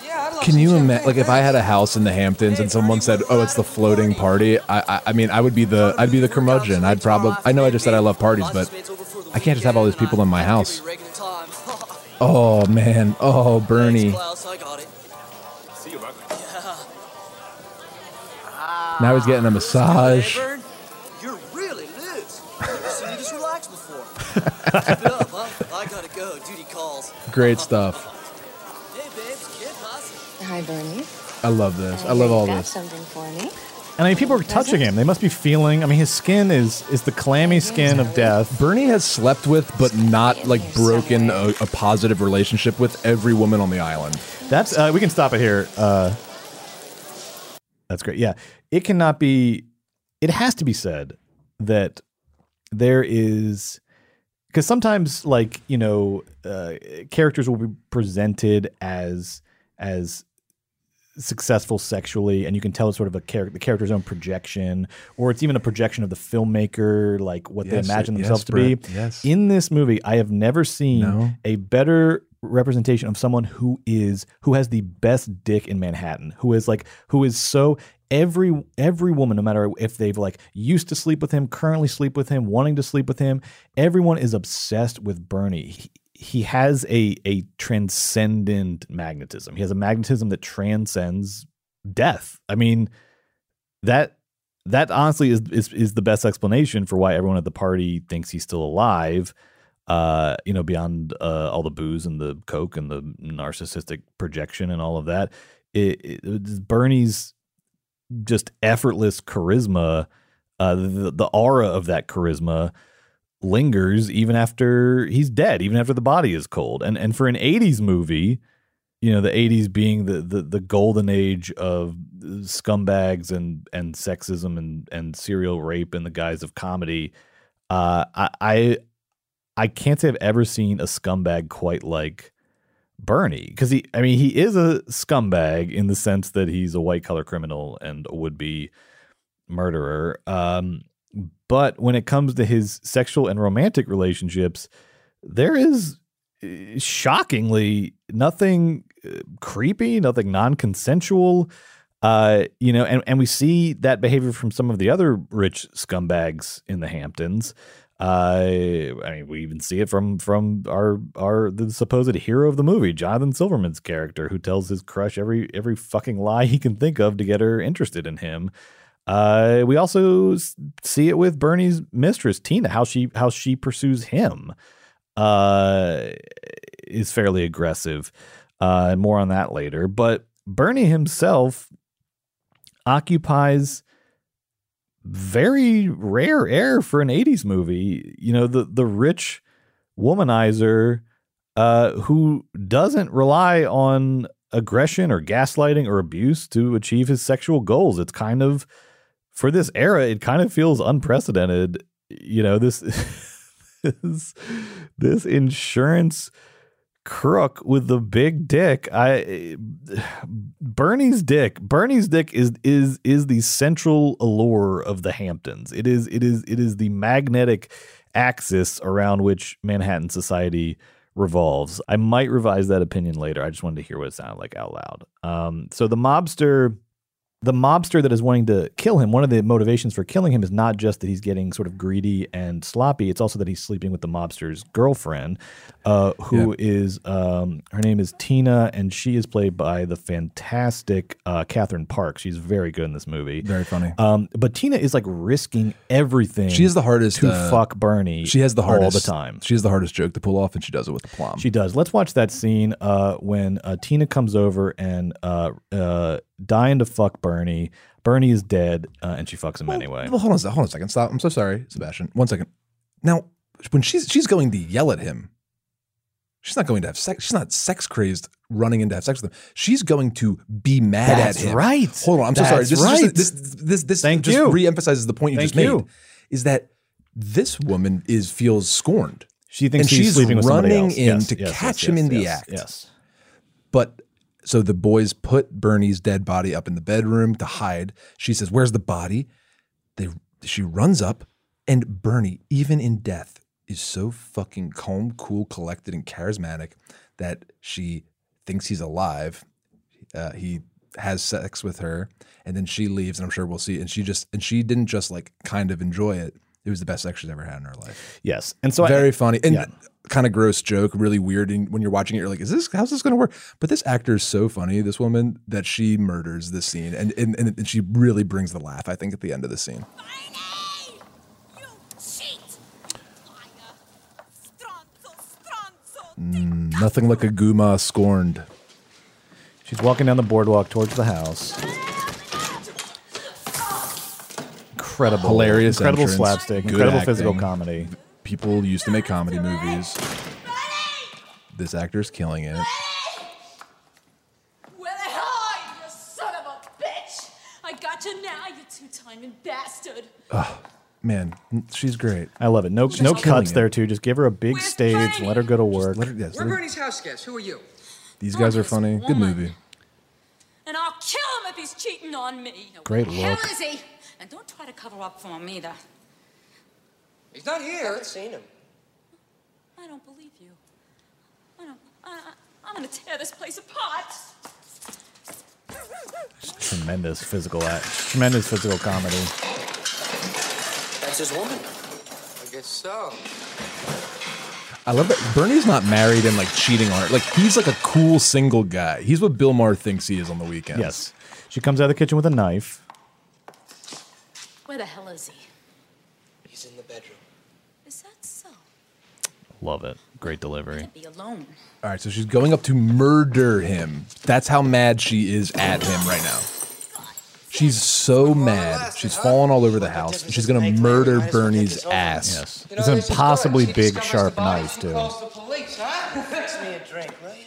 Yeah, I'd love Can you imagine? Like, if I had a house in the Hamptons and someone said, "Oh, it's the floating party," I, I, I mean, I would be the, I'd be the curmudgeon. I'd probably, I know I just said I love parties, but I can't just have all these people in my house. <laughs> Oh man, oh Bernie. I got it. See you, Buck. Now he's getting a ah, massage. You're really loose. Never seen you this relaxed before. <laughs> Keep it up, huh? I gotta go. Duty calls. Great stuff. Hi, Bernie. I love this. I love all got this. something for me. And I mean, people are touching him. They must be feeling. I mean, his skin is is the clammy skin of death. Bernie has slept with, but not like broken a, a positive relationship with every woman on the island. That's uh, we can stop it here. Uh, that's great. Yeah, it cannot be. It has to be said that there is because sometimes, like you know, uh, characters will be presented as as successful sexually and you can tell it's sort of a character the character's own projection or it's even a projection of the filmmaker like what Yes, they imagine yes, themselves to be yes. in this movie i have never seen No. a better representation of someone who is who has the best dick in manhattan who is like who is so every every woman no matter if they've like used to sleep with him currently sleep with him wanting to sleep with him everyone is obsessed with bernie he, he has a a transcendent magnetism. He has a magnetism that transcends death. I mean that that honestly is, is is the best explanation for why everyone at the party thinks he's still alive uh you know beyond uh all the booze and the coke and the narcissistic projection and all of that. It, it, bernie's just effortless charisma uh the, the aura of that charisma lingers even after he's dead even after the body is cold. And and for an 80s movie you know the 80s being the the, the golden age of scumbags and and sexism and and serial rape in the guise of comedy uh i i, I can't say i've ever seen a scumbag quite like bernie. Because he i mean he is a scumbag in the sense that he's a white collar criminal and a would-be murderer. Um but when it comes to his sexual and romantic relationships there is uh, shockingly nothing uh, creepy, nothing non-consensual. Uh, you know, and, and we see that behavior from some of the other rich scumbags in the Hamptons. Uh, I mean, we even see it from from our our the supposed hero of the movie, Jonathan Silverman's character, who tells his crush every every fucking lie he can think of to get her interested in him. Uh, we also see it with Bernie's mistress, Tina, how she how she pursues him uh, is fairly aggressive. Uh, more on that later. But Bernie himself occupies very rare air for an 80s movie. You know, the the rich womanizer uh, who doesn't rely on aggression or gaslighting or abuse to achieve his sexual goals. It's kind of for this era, it kind of feels unprecedented. You know, this <laughs> this, this insurance crook with the big dick. I Bernie's dick. Bernie's dick is is is the central allure of the Hamptons. It is it is it is the magnetic axis around which Manhattan society revolves. I might revise that opinion later. I just wanted to hear what it sounded like out loud. Um, so the mobster the mobster that is wanting to kill him, one of the motivations for killing him is not just that he's getting sort of greedy and sloppy. It's also that he's sleeping with the mobster's girlfriend, uh, who is um, her name is Tina, and she is played by the fantastic uh, Catherine Parks. She's very good in this movie. Very funny. Um, but Tina is like risking everything. She is the hardest to uh, fuck Bernie. She has the all the time. She has the hardest joke to pull off, and she does it with aplomb. She does. Let's watch that scene uh, when uh, Tina comes over and uh, uh, dying to fuck Bernie. Bernie is dead, uh, and she fucks him anyway. Well, hold on, a sec- hold on a second. Stop. I'm so sorry, Sebastian. One second. Now, when she's she's going to yell at him, she's not going to have sex. She's not sex crazed, running in to have sex with him. She's going to be mad That's at him. right. Hold on. I'm so sorry. This is right. just, this this this Thank just you. reemphasizes the point you Thank just made. you. Is that this woman is feels scorned. She thinks and she's she's sleeping with somebody running in Yes, to yes, catch yes, him in the act. yes. But so the boys put Bernie's dead body up in the bedroom to hide. She says, "Where's the body?" They she runs up, and Bernie, even in death, is so fucking calm, cool, collected, and charismatic that she thinks he's alive. Uh, he has sex with her, and then she leaves, and I'm sure we'll see. And she just and she didn't just like kind of enjoy it. It was the best sex she's ever had in her life. Yes, and so I- very funny and yeah. Kind of gross joke, really weird. And when you're watching it, you're like, "Is this how's this going to work?" But this actor is so funny, this woman, that she murders this scene, and and, and she really brings the laugh. I think at the end of the scene. Mm, nothing like a guma scorned. She's walking down the boardwalk towards the house. Incredible, hilarious, incredible entrance, slapstick, good incredible physical comedy. People used to make comedy movies. This actor's killing it. Where the hell are you, you son of a bitch? I got you now, you two-timing bastard. Ugh, man, she's great. I love it. No, She's no cuts it. there too. Just give her a big stage. Let her go to work. Let her- yes, We're let her- Bernie's house guests. Who are you? these guys are funny. Good movie. And I'll kill him if he's cheating on me. Great Where the hell is he? And don't try to cover up for him either. He's not here. I haven't seen him. I don't believe you. I don't, I, I, I'm gonna tear this place apart. Tremendous physical act. Tremendous physical comedy. That's his woman. I guess so. I love that Bernie's not married and like cheating on her. Like he's like a cool single guy. He's what Bill Maher thinks he is on the weekends. Yes. She comes out of the kitchen with a knife. Where the hell is he? He's in the bedroom. Is that so? Love it. Great delivery. Be alone. All right, so she's going up to murder him. That's how mad she is at him right now. She's so mad. She's falling all over the house. And she's gonna murder Bernie's ass. Yes. It's an impossibly big, sharp knife too. the police, huh? Fix me a drink, will you?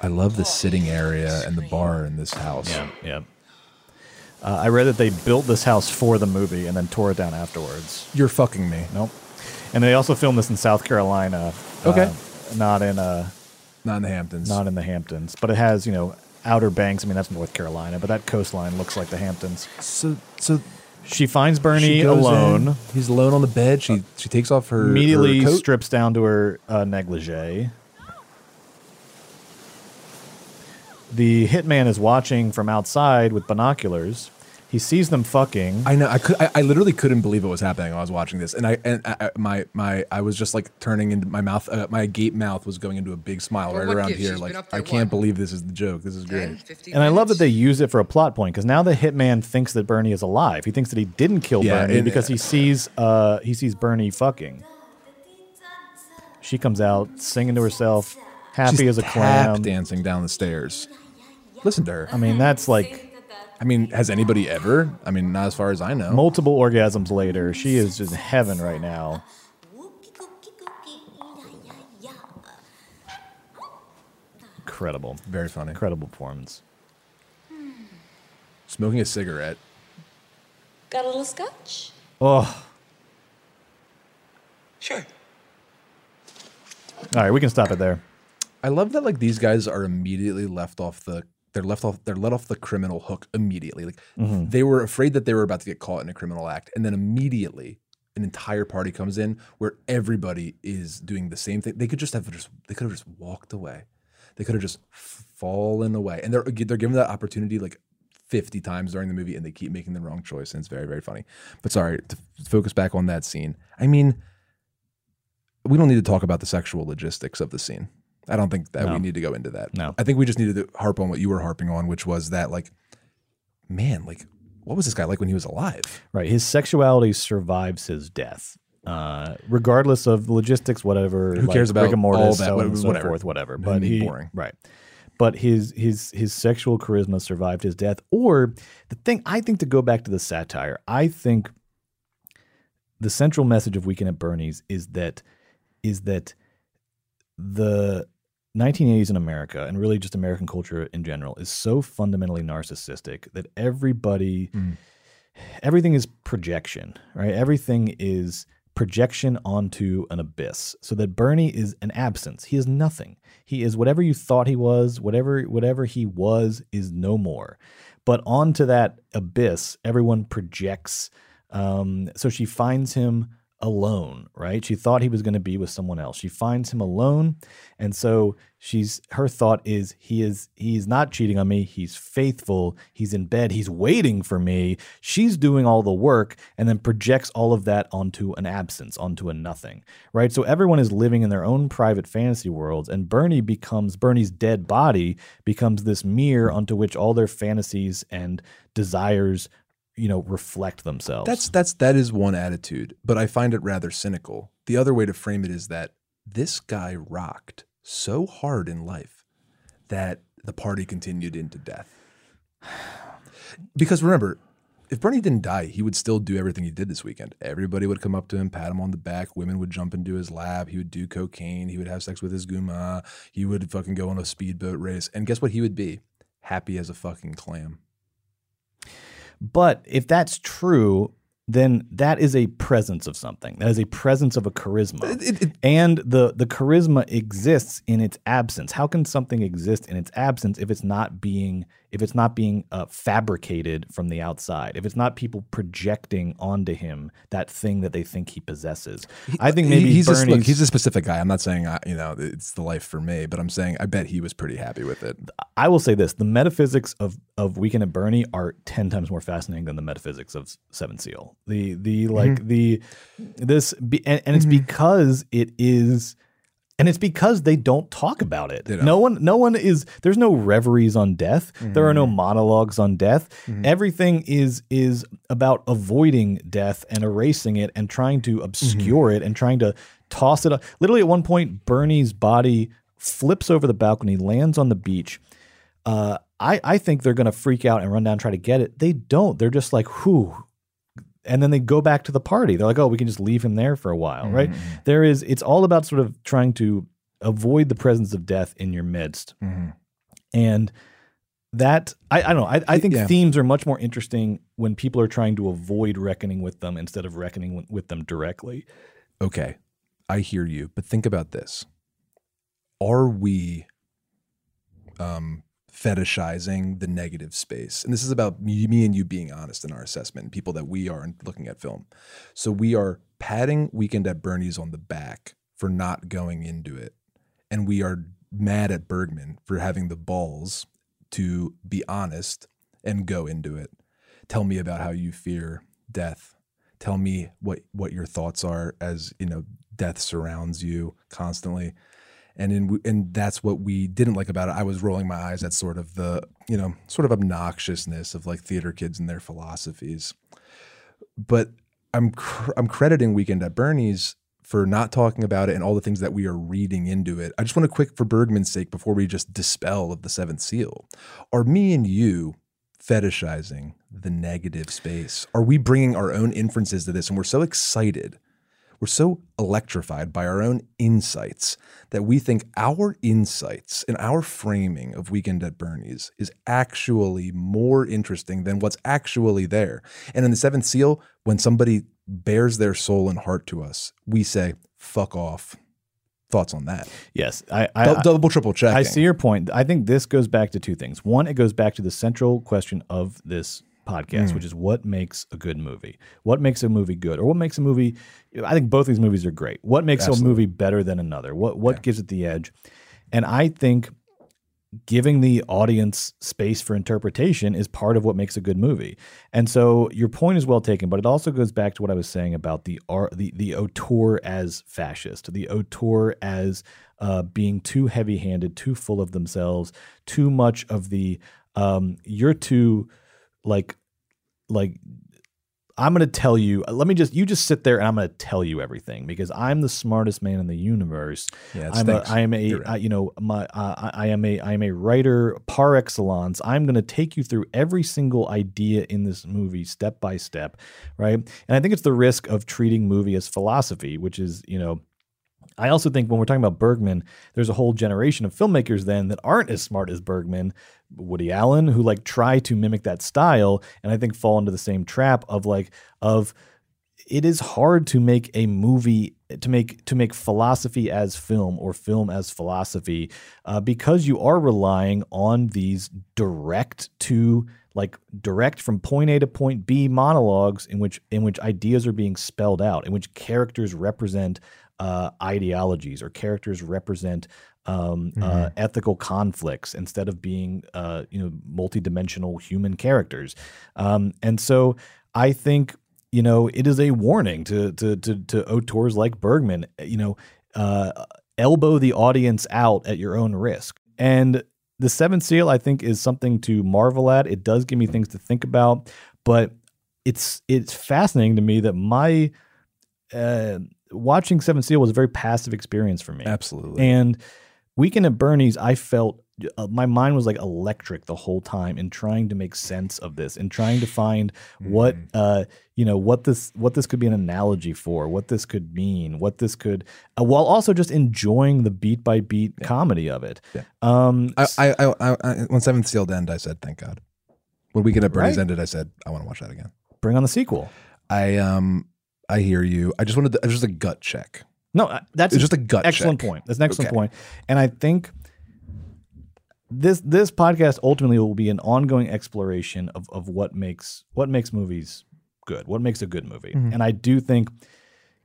I love the sitting area and the bar in this house. Yeah, yeah. Uh, I read that they built this house for the movie and then tore it down afterwards. You're fucking me. Nope. And they also filmed this in South Carolina. Okay. uh, not in uh Not in the Hamptons. Not in the Hamptons, but it has you know Outer Banks. I mean that's North Carolina, but that coastline looks like the Hamptons. So so she finds Bernie goes alone. in, he's alone on the bed. She she takes off her immediately her strips down to her uh, negligee. The hitman is watching from outside with binoculars. He sees them fucking. I know. I could. I, I literally couldn't believe it was happening when I was watching this, and I and I, I- my my I was just like turning into my mouth. Uh, my gape mouth was going into a big smile Well, right around gives? here. She's Like I there can't what? believe this is the joke. This is great. And I love that they use it for a plot point because now the hitman thinks that Bernie is alive. He thinks that he didn't kill Yeah, Bernie and- because he sees uh, he sees Bernie fucking. She comes out singing to herself, happy She's as a clam. dancing down the stairs. Listen to her. I mean, that's like I mean, has anybody ever? I mean, not as far as I know. multiple orgasms later. She is just in heaven right now. Incredible, very funny, incredible performance. Smoking a cigarette. Got a little scotch? Oh, Sure. all right, we can stop it there. I love that like these guys are immediately left off the they're left off they're let off the criminal hook immediately. Like Mhm. they were afraid that they were about to get caught in a criminal act, and then immediately an entire party comes in where everybody is doing the same thing. They could just have just they could have just walked away. They could have just fallen away, and they're they're given that opportunity like 50 times during the movie and they keep making the wrong choice and it's very very funny. But sorry, to focus back on that scene. I mean, we don't need to talk about the sexual logistics of the scene. I don't think that No. we need to go into that. No. I think we just needed to harp on what you were harping on, which was that like man, like what was this guy like when he was alive? Right. His sexuality survives his death. Uh, regardless of logistics, whatever. Who cares about rigor mortis, all that, so whatever- so whatever. forth, whatever. But he, boring. right. But his his his sexual charisma survived his death. Or the thing I think to go back to the satire, I think the central message of Weekend at Bernie's is that is that the 1980s in America and really just American culture in general is so fundamentally narcissistic that everybody everything is projection, right? Everything is projection onto an abyss. So that Bernie is an absence. He is nothing. He is whatever you thought he was, whatever whatever he was is no more. But onto that abyss, everyone projects. Um, so she finds him alone, right? She thought he was going to be with someone else. She finds him alone, and so she's her thought is he is he's not cheating on me. He's faithful. He's in bed. He's waiting for me. She's doing all the work and then projects all of that onto an absence, onto a nothing, right? So everyone is living in their own private fantasy worlds and Bernie becomes Bernie's dead body becomes this mirror onto which all their fantasies and desires you know reflect themselves. That's that's that is one attitude, but I find it rather cynical. The other way to frame it is that this guy rocked so hard in life that the party continued into death. <sighs> Because remember, if Bernie didn't die, he would still do everything he did this weekend. Everybody would come up to him, pat him on the back. Women would jump into his lap. He would do cocaine. He would have sex with his guma. He would fucking go on a speedboat race. And guess what he would be? Happy as a fucking clam. But if that's true, then that is a presence of something. That is a presence of a charisma. and the the charisma exists in its absence. How can something exist in its absence if it's not being if it's not being uh, fabricated from the outside? If it's not people projecting onto him that thing that they think he possesses? I think maybe He- he's a, look, he's a specific guy. I'm not saying I, you know it's the life for me, but I'm saying I bet he was pretty happy with it. I will say this: the metaphysics of of Weekend at Bernie are ten times more fascinating than the metaphysics of Seven Seal. The the like Mhm. the this be, and, and it's Mm-hmm. because it is. And it's because they don't talk about it. No one, no one is. There's no reveries on death. There are no Mm-hmm. monologues on death. Everything is is about avoiding death and erasing it and trying to obscure Mm-hmm. it and trying to toss it. up. Literally, at one point, Bernie's body flips over the balcony, lands on the beach. Uh, I, I think they're going to freak out and run down and try to get it. They don't. They're just like, whew. And then they go back to the party. They're like, oh, we can just leave him there for a while, right? Mm-hmm, mm-hmm. There is, it's all about sort of trying to avoid the presence of death in your midst. Mm-hmm. And that, I, I don't know, I, I think Yeah. themes are much more interesting when people are trying to avoid reckoning with them instead of reckoning with- with them directly. Okay, I hear you, but think about this: Are we um, fetishizing the negative space? And this is about me, and you being honest in our assessment, people that we are in looking at film. So we are patting Weekend at Bernie's on the back for not going into it, and we are mad at Bergman for having the balls to be honest and go into it. Tell me about how you fear death. Tell me what what your thoughts are as you know death surrounds you constantly, and in and that's what we didn't like about it. I was rolling my eyes at sort of the you know sort of obnoxiousness of like theater kids and their philosophies, but I'm cr- I'm crediting Weekend at Bernie's for not talking about it and all the things that we are reading into it. I just want to quick for Bergman's sake before we just dispel of the seventh seal. Are me and you fetishizing the negative space? Are we bringing our own inferences to this and we're so excited? We're so electrified by our own insights that we think our insights and our framing of Weekend at Bernie's is actually more interesting than what's actually there. And in the seventh seal, when somebody bears their soul and heart to us, we say, fuck off. Thoughts on that? Yes, I, I Dou- double, triple check. I see your point. I think this goes back to two things. One, it goes back to the central question of this podcast, Mm. which is what makes a good movie? What makes a movie good, or what makes a movie? I think both these movies are great. What makes Absolutely. a movie better than another? What what gives it the edge? And I think giving the audience space for interpretation is part of what makes a good movie. And so your point is well taken, but it also goes back to what I was saying about the art, the the auteur as fascist, the auteur as uh, being too heavy-handed, too full of themselves, too much of the um, you're too like like I'm going to tell you. Let me just you just sit there and I'm going to tell you everything because I'm the smartest man in the universe. Yeah, I'm a, am a right. I- you know my uh, I I am a I am a writer par excellence. I'm going to take you through every single idea in this movie step by step, right? And I think it's the risk of treating movie as philosophy, which is you know. I also think when we're talking about Bergman, there's a whole generation of filmmakers then that aren't as smart as Bergman, Woody Allen, who like try to mimic that style, and I think fall into the same trap of like of it is hard to make a movie to make to make philosophy as film or film as philosophy uh, because you are relying on these direct to like direct from point A to point B monologues in which in which ideas are being spelled out in which characters represent uh, ideologies or characters represent um, uh, Mhm. ethical conflicts instead of being uh, you know multidimensional human characters. Um, and so I think you know it is a warning to to to, to auteurs like Bergman you know uh, elbow the audience out at your own risk. And the seventh seal I think is something to marvel at. It does give me things to think about but it's it's fascinating to me that my uh, watching Seven Seal was a very passive experience for me. Absolutely. And Weekend at Bernie's, I felt uh, my mind was like electric the whole time in trying to make sense of this and trying to find what Mm. uh, you know what this what this could be an analogy for, what this could mean, what this could, uh, while also just enjoying the beat by beat comedy of it. yeah. Um, I, I, I, I, when Seventh Seal ended, I said, "Thank God." When Weekend at Bernie's Right. ended, I said, "I want to watch that again." bring on the sequel. I um, I hear you. I just wanted, to, just a gut check. No, uh, that's It's just a gut excellent check. point. That's an excellent Okay. point. And I think this this podcast ultimately will be an ongoing exploration of of what makes what makes movies good, what makes a good movie. Mhm. And I do think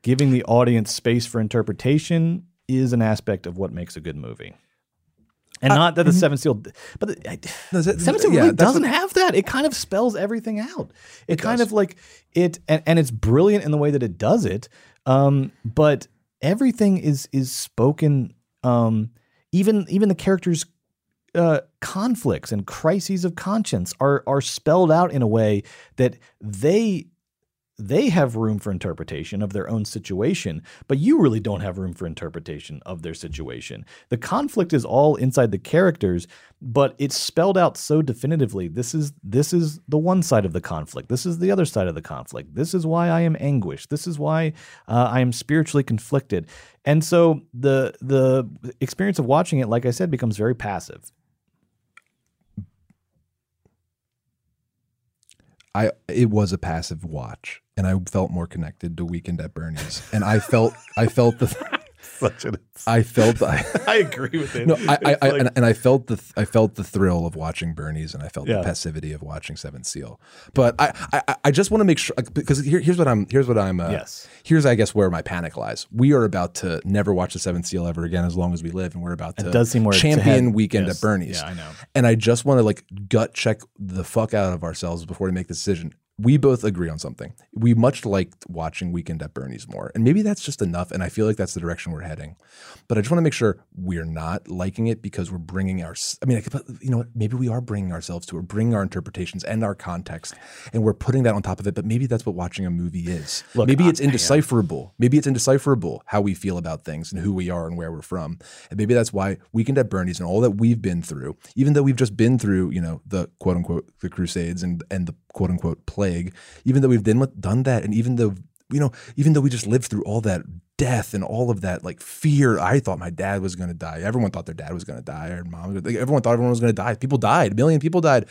giving the audience space for interpretation is an aspect of what makes a good movie. And not that the Seven Seal, but the, I, it- Seven Seal yeah, really doesn't what- have that. It kind of spells everything out. It, It kind does. of like it, and, and it's brilliant in the way that it does it. Um, but everything is is spoken. Um, even even the characters' uh, conflicts and crises of conscience are are spelled out in a way that they they have room for interpretation of their own situation, but you really don't have room for interpretation of their situation. The conflict is all inside the characters, but it's spelled out so definitively. This is this is the one side of the conflict. This is the other side of the conflict. This is why I am anguished. This is why uh, I am spiritually conflicted. And so the the experience of watching it, like I said, becomes very passive. I it was a passive watch, and I felt more connected to Weekend at Bernie's, and I felt I felt the such an I felt I, <laughs> I agree with it. No, I, I, I like- and, and I felt the I felt the thrill of watching Bernie's, and I felt Yeah. the passivity of watching Seventh Seal. But I I, I just want to make sure because here, here's what I'm here's what I'm uh, Yes. here's I guess where my panic lies. We are about to never watch the Seventh Seal ever again as long as we live, and we're about It to does seem where champion Weekend yes. at Bernie's. Yeah, I know. And I just want to like gut check the fuck out of ourselves before we make the decision. We both agree on something. We much liked watching Weekend at Bernie's more. And maybe that's just enough. And I feel like that's the direction we're heading. But I just want to make sure we're not liking it because we're bringing our, I mean, I could- you know? Maybe we are bringing ourselves to it, bringing our interpretations and our context, and we're putting that on top of it. But maybe that's what watching a movie is. Look, maybe it's indecipherable. Maybe it's indecipherable how we feel about things and who we are and where we're from. And maybe that's why Weekend at Bernie's and all that we've been through, even though we've just been through, you know, the quote unquote the Crusades and and the quote unquote plague, even though we've done done that, and even though you know, even though we just lived through all that death and all of that like fear, I thought my dad was going to die. Everyone thought their dad was going to die, or mom. Like, everyone thought everyone was going to die. People died. A million people died,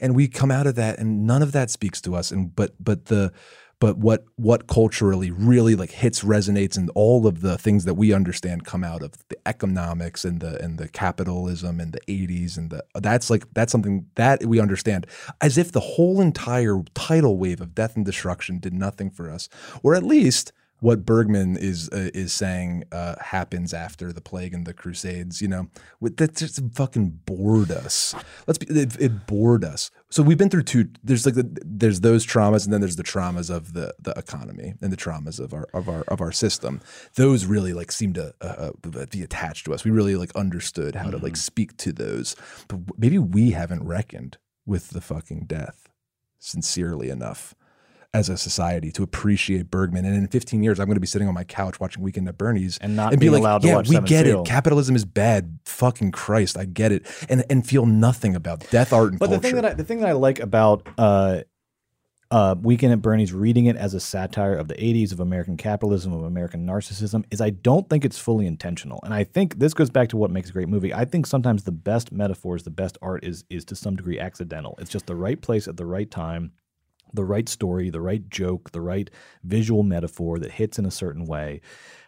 and we come out of that, and none of that speaks to us. And but but the but what what culturally really like hits resonates and all of the things that we understand come out of the economics and the and the capitalism and the 80s and the that's like that's something that we understand as if the whole entire tidal wave of death and destruction did nothing for us or at least what Bergman is uh, is saying uh, happens after the plague and the Crusades. You know, With- that just fucking bored us. Let's be it, it bored us. So we've been through two. There's like the, there's those traumas, and then there's the traumas of the the economy and the traumas of our of our of our system. Those really like seem to uh, uh, be attached to us. We really like understood how to like speak to those, but maybe we haven't reckoned with the fucking death sincerely enough as a society to appreciate Bergman. And in 15 years, I'm going to be sitting on my couch watching Weekend at Bernie's And not be being like, allowed to yeah, watch we get Seal." it. Capitalism is bad. Fucking Christ, I get it. And and feel nothing about death, art, and But culture. the thing that I, the thing that I like about uh, uh, Weekend at Bernie's, reading it as a satire of the '80s of American capitalism, of American narcissism, is I don't think it's fully intentional. And I think this goes back to what makes a great movie. I think sometimes the best metaphors, the best art, is is to some degree accidental. It's just the right place at the right time. The right story, the right joke, the right visual metaphor that hits in a certain way.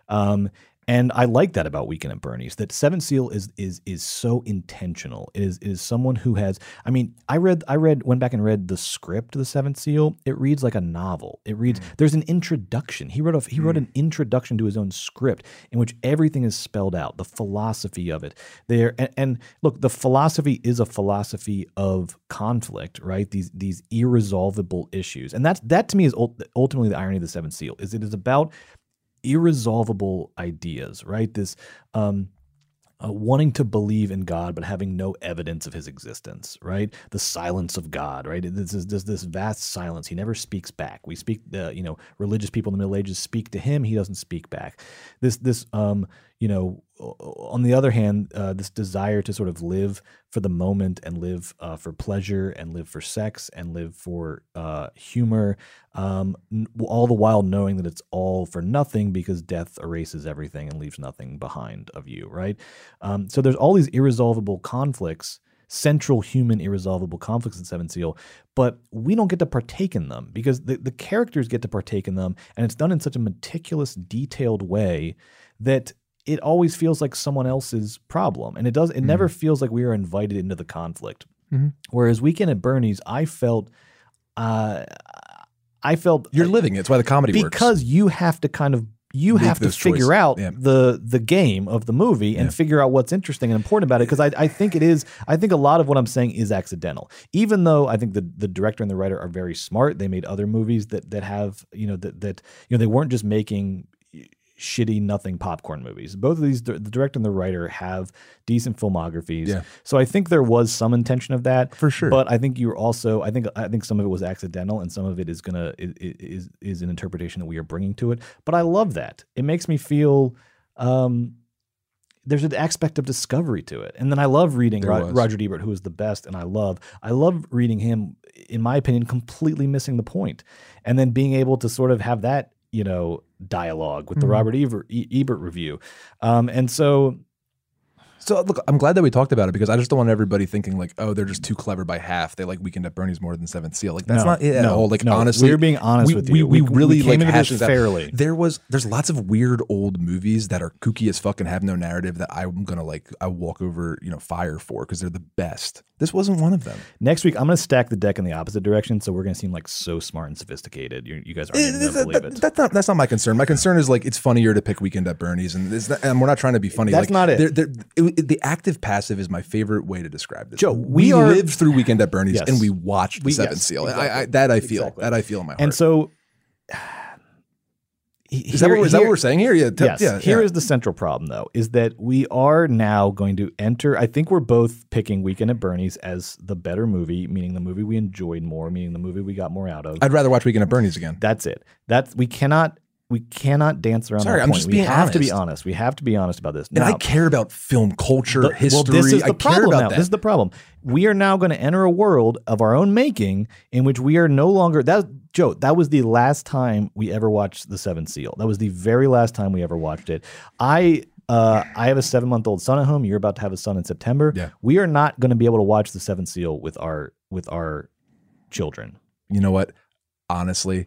Um, and I like that about Weekend at Bernie's. That Seven Seal is is is so intentional. It is is someone who has. I mean, I read I read went back and read the script of the Seventh Seal. It reads like a novel. It reads. Mm. There's an introduction. He wrote a he wrote mm. an introduction to his own script in which everything is spelled out. The philosophy of it. There and, and look, the philosophy is a philosophy of conflict, right? These these irresolvable issues, and that's that to me is ultimately the irony of the Seventh Seal. Is it is about irresolvable ideas, right? This um, uh, wanting to believe in God but having no evidence of His existence, right? The silence of God, right? This is this, this vast silence. He never speaks back. We speak, uh, you know, religious people in the Middle Ages speak to Him. He doesn't speak back. This this um, you know, on the other hand, uh, this desire to sort of live for the moment and live uh, for pleasure and live for sex and live for uh, humor, um, all the while knowing that it's all for nothing because death erases everything and leaves nothing behind of you, right? Um, so there's all these irresolvable conflicts. Central human irresolvable conflicts in Seven Seal, but we don't get to partake in them because the, the characters get to partake in them, and it's done in such a meticulous, detailed way that it always feels like someone else's problem and it does it never feels like we are invited into the conflict Mhm. whereas weekend at bernie's i felt uh i felt You're living it. It's why the comedy works. because you have to kind of you Make have to figure choices. out Yeah. the the game of the movie and Yeah. figure out what's interesting and important about it because I, I think it is I think a lot of what I'm saying is accidental even though I think the the director and the writer are very smart they made other movies that that have you know that that you know they weren't just making shitty nothing popcorn movies both of these the director and the writer have decent filmographies Yeah. so I think there was some intention of that For sure. but I think you're also I think I think some of it was accidental and some of it is gonna is is an interpretation that we are bringing to it. But I love that. It makes me feel um, there's an aspect of discovery to it. And then I love reading Roger Ebert, who is the best, and I love I love reading him. In my opinion, completely missing the point, and then being able to sort of have that you know dialogue with the Mhm. Robert Ebert, Ebert review. Um, and so So look, I'm glad that we talked about it because I just don't want everybody thinking like, oh, they're just too clever by half. They like Weekend at Bernie's more than Seventh Seal. Like that's No, not it at no, all. Like no. honestly, We're being honest we, with you. We, We- we really came like into this this out. fairly. There was there's lots of weird old movies that are kooky as fuck and have no narrative that I'm gonna like I walk over you know fire for because they're the best. This wasn't one of them. Next week, I'm going to stack the deck in the opposite direction, so we're going to seem like so smart and sophisticated. You, you guys eh, aren't going to That- believe that- it. That's not that's not my concern. My concern is like it's funnier to pick Weekend at Bernie's, and, not, and we're not trying to be funny. That's like, not it. they're- they're- it- The active passive is my favorite way to describe this. Joe, we, we are- lived through Weekend at Bernie's Yes. and we watched the Seventh yes, Seal. exactly. I, I, that I feel. Exactly. That I feel in my heart. And so, <sighs> Is that what- is that what we're saying here? Yeah, t- yes. yeah, Here yeah. is the central problem, though, is that we are now going to enter. I think we're both picking Weekend at Bernie's as the better movie, meaning the movie we enjoyed more, meaning the movie we got more out of. I'd rather watch Weekend at Bernie's again. That's it. That's we cannot. We cannot dance around Sorry, I'm point. just we being have to be honest. We have to be honest about this. And I Now- care about film culture, but- history. Well, this is the I problem now. that. This is the problem. We are now going to enter a world of our own making in which we are no longer that Joe, that was the last time we ever watched The Seventh Seal. That was the very last time we ever watched it. I uh, I have a seven month old son at home. You're about to have a son in September. Yeah. We are not going to be able to watch The Seventh Seal with our with our children. you know what? Honestly,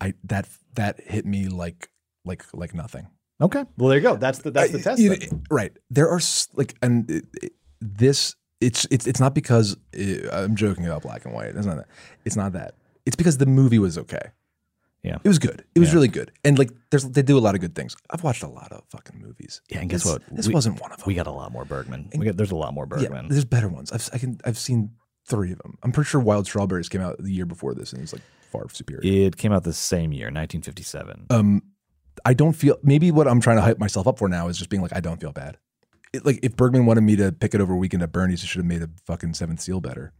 I that that hit me like like like nothing. Okay. Well, there you go. That's the that's the test. You know, right. There are like, and it, it- this, it's it's it's not because uh I'm joking about black and white. It's not that. It's not that. It's because the movie was okay. Yeah. It was good. It was Yeah. really good. And like, there's they do a lot of good things. I've watched a lot of fucking movies. Yeah, and guess This- what? This We- wasn't one of them. We got a lot more Bergman. We got, there's a lot more Yeah, Bergman. there's better ones. I've I can I've seen three of them. I'm pretty sure Wild Strawberries came out the year before this, and it's like far superior. it came out the same year, 1957. um, I don't feel maybe what I'm trying to hype myself up for now is just being like I don't feel bad. It, like if Bergman wanted me to pick it over Weekend at Bernie's, it should have made a fucking Seventh Seal better.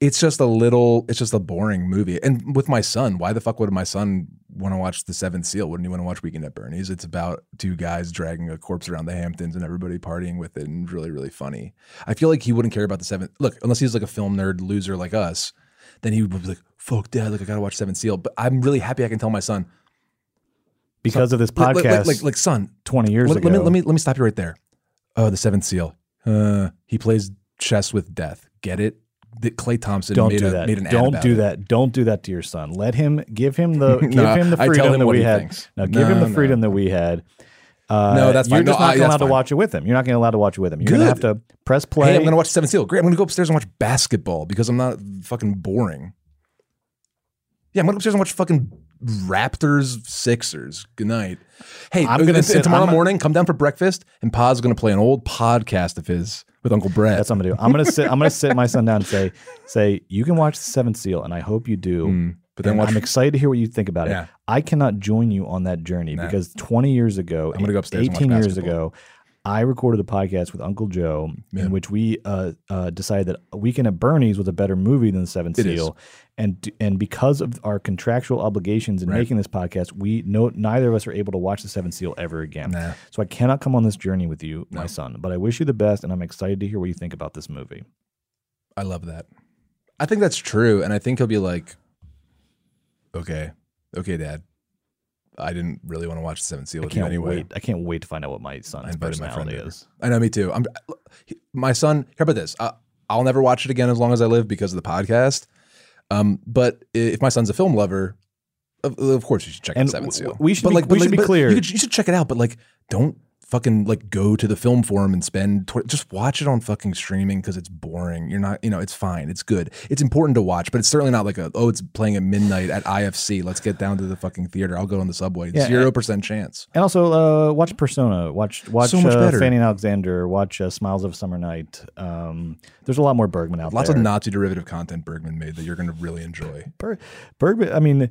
It's just a little. It's just a boring movie. And with my son, why the fuck would my son want to watch The Seventh Seal? Wouldn't he want to watch Weekend at Bernie's? It's about two guys dragging a corpse around the Hamptons and everybody partying with it, and really, really funny. I feel like he wouldn't care about the Seventh. Look, unless he's like a film nerd loser like us, then he would be like, "Fuck, dad! Like I gotta watch Seven Seal." But I'm really happy I can tell my son, because of this like- like- podcast, like, like, son, 20 years let, ago. Let me let me let me stop you right there. Oh, the Seventh Seal. Uh, he plays chess with death. Get it? That Clay Thompson don't made do a, that. Made an Don't do it. that. Don't do that to your son. Let him give him the <laughs> give No, him the freedom him that we had. thinks. No, give him No, the no. freedom that we had. Uh, No, that's you're just No, not I- allowed to fine. watch it with him. You're not going to allowed to watch it with him. You're going to have to press play. Hey, I'm gonna watch Seven Seal. Great. I'm gonna go upstairs and watch basketball because I'm not fucking boring. Yeah, I'm gonna go upstairs and watch fucking Raptors Sixers. Good night. Hey, I'm gonna gonna sit- tomorrow I'm- morning. Come down for breakfast, and Pa's gonna play an old podcast of his with Uncle Brett. That's what I'm gonna do. I'm gonna sit. I'm gonna sit my son down and say, say you can watch the Seventh Seal, and I hope you do. Mm, but then And watch- I'm excited to hear what you think about Yeah. it. I cannot join you on that journey because 20 years ago, I'm gonna go upstairs and watch 18 years basketball. ago, I recorded a podcast with Uncle Joe Yeah. in which we uh, uh, decided that Weekend at Bernie's was a better movie than the Seventh It is. Seal, and and because of our contractual obligations in Right. making this podcast, we no neither of us are able to watch the Seventh Seal ever again. Nah. So I cannot come on this journey with you, my son. But I wish you the best, and I'm excited to hear what you think about this movie. I love that. I think that's true, and I think he'll be like, "Okay, okay, Dad, I didn't really want to watch the Seventh Seal I with you can't anyway." wait. I can't wait to find out what my I son's my personality over. is. I know, me too. I'm my son. How about this? I, I'll never watch it again as long as I live because of the podcast. Um, but if my son's a film lover, of, of course you should check And out Seventh w- Seal. we should But be- we should be clear. You, could- you should check it out, but like, don't fucking like go to the film forum and spend. Tw- just watch it on fucking streaming because it's boring. You're not, you know, it's fine. It's good. It's important to watch, but it's certainly not like a oh, it's playing at midnight at IFC. Let's get down to the fucking theater. I'll go on the subway. Yeah, Zero percent chance. And also, uh, watch Persona. Watch watch So much uh, better. Fanny and Alexander. Watch uh, Smiles of a Summer Night. Um, there's a lot more Bergman out Lots there. of Nazi derivative content Bergman made that you're going to really enjoy. Ber- Bergman. I mean,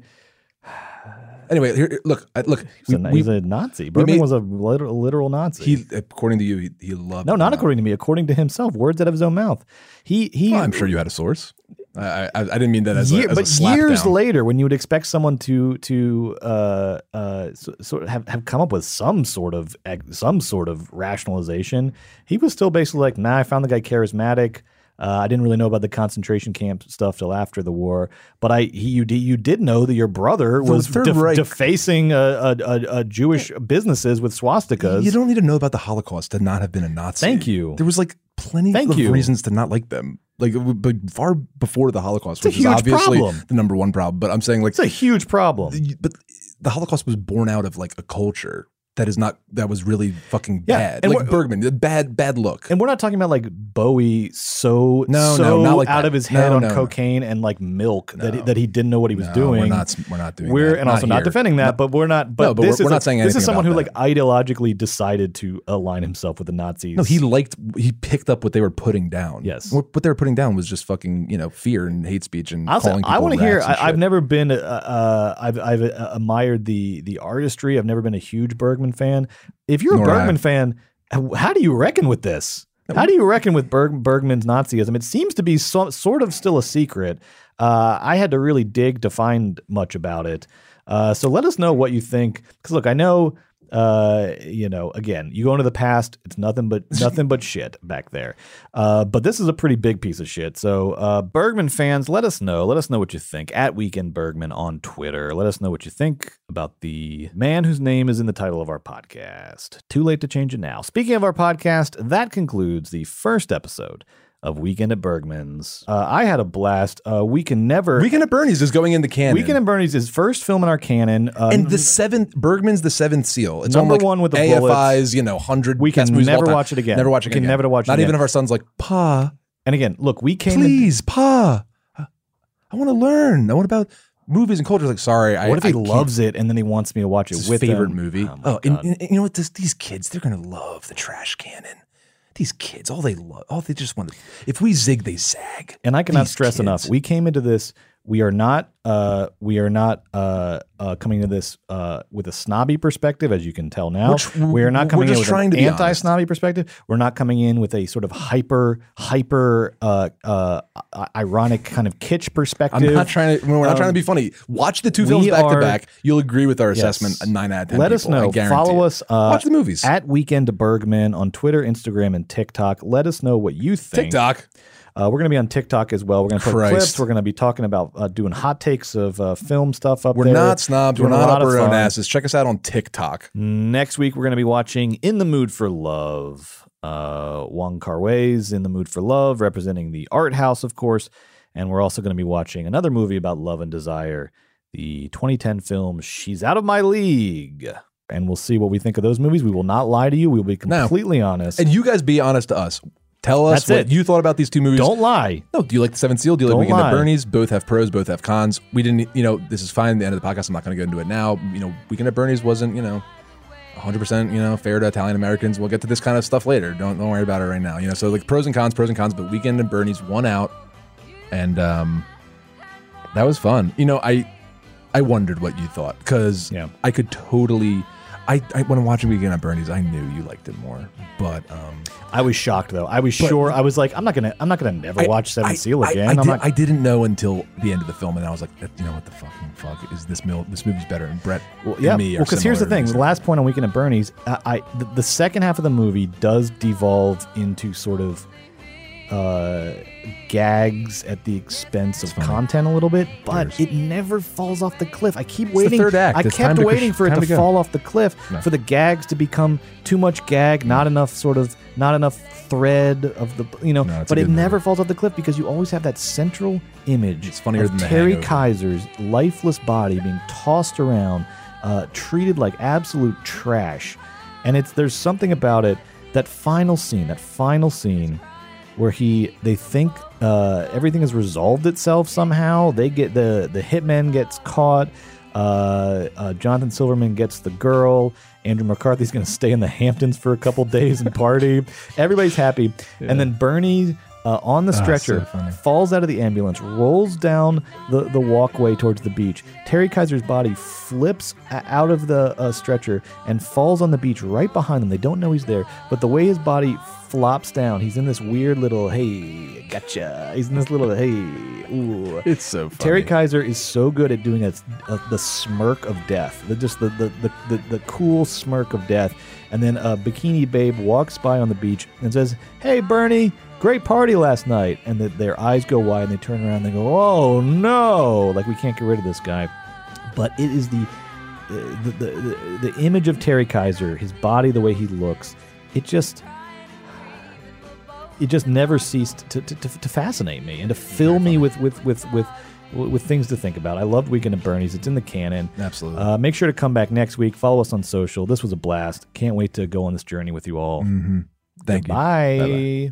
Anyway, here, look, I- look. he's, a, he's a Nazi. Bergman made- was a literal, literal Nazi. He, according to you, he, he loved. no, not according to me. According to himself, words out of his own mouth. He he. Well, I'm sure you had a source. I I, I didn't mean that as Year- a, as but years down. later, when you would expect someone to to uh, uh, so, sort of have, have come up with some sort of some sort of rationalization, he was still basically like, "Nah, I found the guy charismatic. Uh, I didn't really know about the concentration camp stuff till after the war, but I he, you did you did know that your brother The was Third def- Reich- defacing uh, uh, uh, uh, Jewish businesses with swastikas. You don't need to know about the Holocaust to not have been a Nazi. Thank you. There was like plenty Thank of you. reasons to not like them. Like but far before the Holocaust, It's which is obviously problem. the number one problem. But I'm saying like It's a huge problem. but the Holocaust was born out of like a culture that is not that was really fucking Yeah, bad. and Like Bergman, the bad bad look. And we're not talking about like Bowie so No, so no, not like out that. of his head No, on no, cococaine and like milk that he, that he didn't know what he was doing. we're not- we're not doing We're that. and also Not not defending that, Not- but we're not. But, No, but this we're- is we're a- not saying this is someone who that. like ideologically decided to align himself with the Nazis. No, he liked he picked up what they were putting down. Yes. what, what they were putting down was just fucking you know fear and hate speech and I'll say, calling people. I want to hear. I, I've never been. Uh, uh, I've I've admired the the artistry. I've never been a huge Bergman fan. If you're a Nor I. Bergman fan, how how do you reckon with this? How do you reckon with Berg, Bergman's Nazism? It seems to be so, sort of still a secret. Uh, I had to really dig to find much about it. Uh, so let us know what you think. Because look, I know, uh, you know, again, you go into the past, it's nothing but <laughs> nothing but shit back there. Uh, but this is a pretty big piece of shit. So uh, Bergman fans, let us know. Let us know what you think at Weekend Bergman on Twitter. Let us know what you think about the man whose name is in the title of our podcast. Too late to change it now. Speaking of our podcast, that concludes the first episode of Weekend at Bergman's. Uh, I had a blast. Uh, we can never. Weekend at Bernie's is going into canon. Weekend at Bernie's is first film in our canon. Uh, and the seventh Bergman's the seventh seal. It's Number on like one with the AFI's, bullets. you know, hundred. We can best movies of all never watch it again. Never watch it again. never to watch it Not even if our son's like, Pa, and again, look, we came. in- please, Pa, I want to learn. I want about movies and culture. Like, sorry, I What if he I can't- loves it and then he wants me to watch it It's his with favorite him? movie. Oh, Oh, and, and- and you know what? This, these kids, they're gonna love the trash canon. These kids, all they love, all they just want. to If we zig, they zag. and I cannot These stress kids. enough. We came into this. We are not. Uh, we are not uh, uh, coming to this uh, with a snobby perspective, as you can tell now. We're we are not coming in with an anti-snobby perspective. We're not coming in with a sort of hyper, hyper, uh, uh, ironic kind of kitsch perspective. I'm not trying to. We're not Um, trying to be funny. Watch the two films back are- to back. You'll agree with our Yes. assessment. Nine out of ten. Let us people, I know. Follow us. Uh, Watch the movies. at Weekend Bergman on Twitter, Instagram, and TikTok. Let us know what you think. TikTok. Uh, we're going to be on TikTok as well. We're going to put Christ. clips. We're going to be talking about uh, doing hot takes of uh, film stuff up there. We're not snobs. We're not up our own asses. Check us out on TikTok. Next week, we're going to be watching In the Mood for Love. Uh, Wong Kar Wai's In the Mood for Love, representing the art house, of course. And we're also going to be watching another movie about love and desire, the 2010 film She's Out of My League. And we'll see what we think of those movies. We will not lie to you. We will be No. completely honest. And you guys be honest to us. Tell us That's what it. you thought about these two movies. Don't lie. No, do you like the Seventh Seal? Do you like Don't Weekend lie. at Bernie's? Both have pros, both have cons. We didn't, you know, this is fine. The end of the podcast. I'm not going to go into it now. You know, Weekend at Bernie's wasn't, you know, 100 percent, you know, fair to Italian Americans. We'll get to this kind of stuff later. Don't don't worry about it right now. You know, so like pros and cons, pros and cons. But Weekend at Bernie's won out, and um, that was fun. You know, I I wondered what you thought because Yeah. I could totally. I, I when I'm watching Weekend at Bernie's, I knew you liked it more, but um, I was shocked though. I was But- sure. I was like, I'm not gonna. I'm not gonna never I- watch Seven I- Seal again. I, I'm did, not. I didn't know until the end of the film, and I was like, you know what the fucking fuck is this? Mil- this movie's better. And Brett, Well, yeah. me Well, because here's the thing: the last point on Weekend at Bernie's, I, I the, the second half of the movie does devolve into sort of uh, gags at the expense of content a little bit, but it never falls off the cliff. I keep waiting. third act. I It's kept waiting for it to, to fall off the cliff, No. for the gags to become too much gag, not enough sort of, not enough thread of the, you know. No, but it good movie. never falls off the cliff because you always have that central image. It's funnier of than Terry. Kiser's lifeless body being tossed around, uh, treated like absolute trash. And it's there's something about it. That final scene, that final scene, where he they think uh, everything has resolved itself somehow. They get the the hitman gets caught. Uh, uh, Jonathan Silverman gets the girl. Andrew McCarthy's going to stay in the Hamptons for a couple days and party. Everybody's happy, and then Bernie. Uh, on the Ah, so stretcher, falls out of the ambulance, rolls down the, the walkway towards the beach. Terry Kiser's body flips out of the uh, stretcher and falls on the beach right behind them. They don't know he's there, but the way his body flops down, he's in this weird little, hey, gotcha. He's in this little, hey, ooh. It's so funny. Terry Kiser is so good at doing a, a, the smirk of death, the, just the, the, the, the, the cool smirk of death. And then a bikini babe walks by on the beach and says, Hey, Bernie, great party last night. And the, their eyes go wide and they turn around and they go, Oh, no. Like, we can't get rid of this guy. But it is the, the, the, the, the image of Terry Kiser, his body, the way he looks, it just it just never ceased to, to, to, to fascinate me and to fill me with with with with with things to think about. I loved Weekend at Bernie's. It's in the canon. Absolutely. Uh, make sure to come back next week. Follow us on social. This was a blast. Can't wait to go on this journey with you all. Mm-hmm. Thank you. Bye.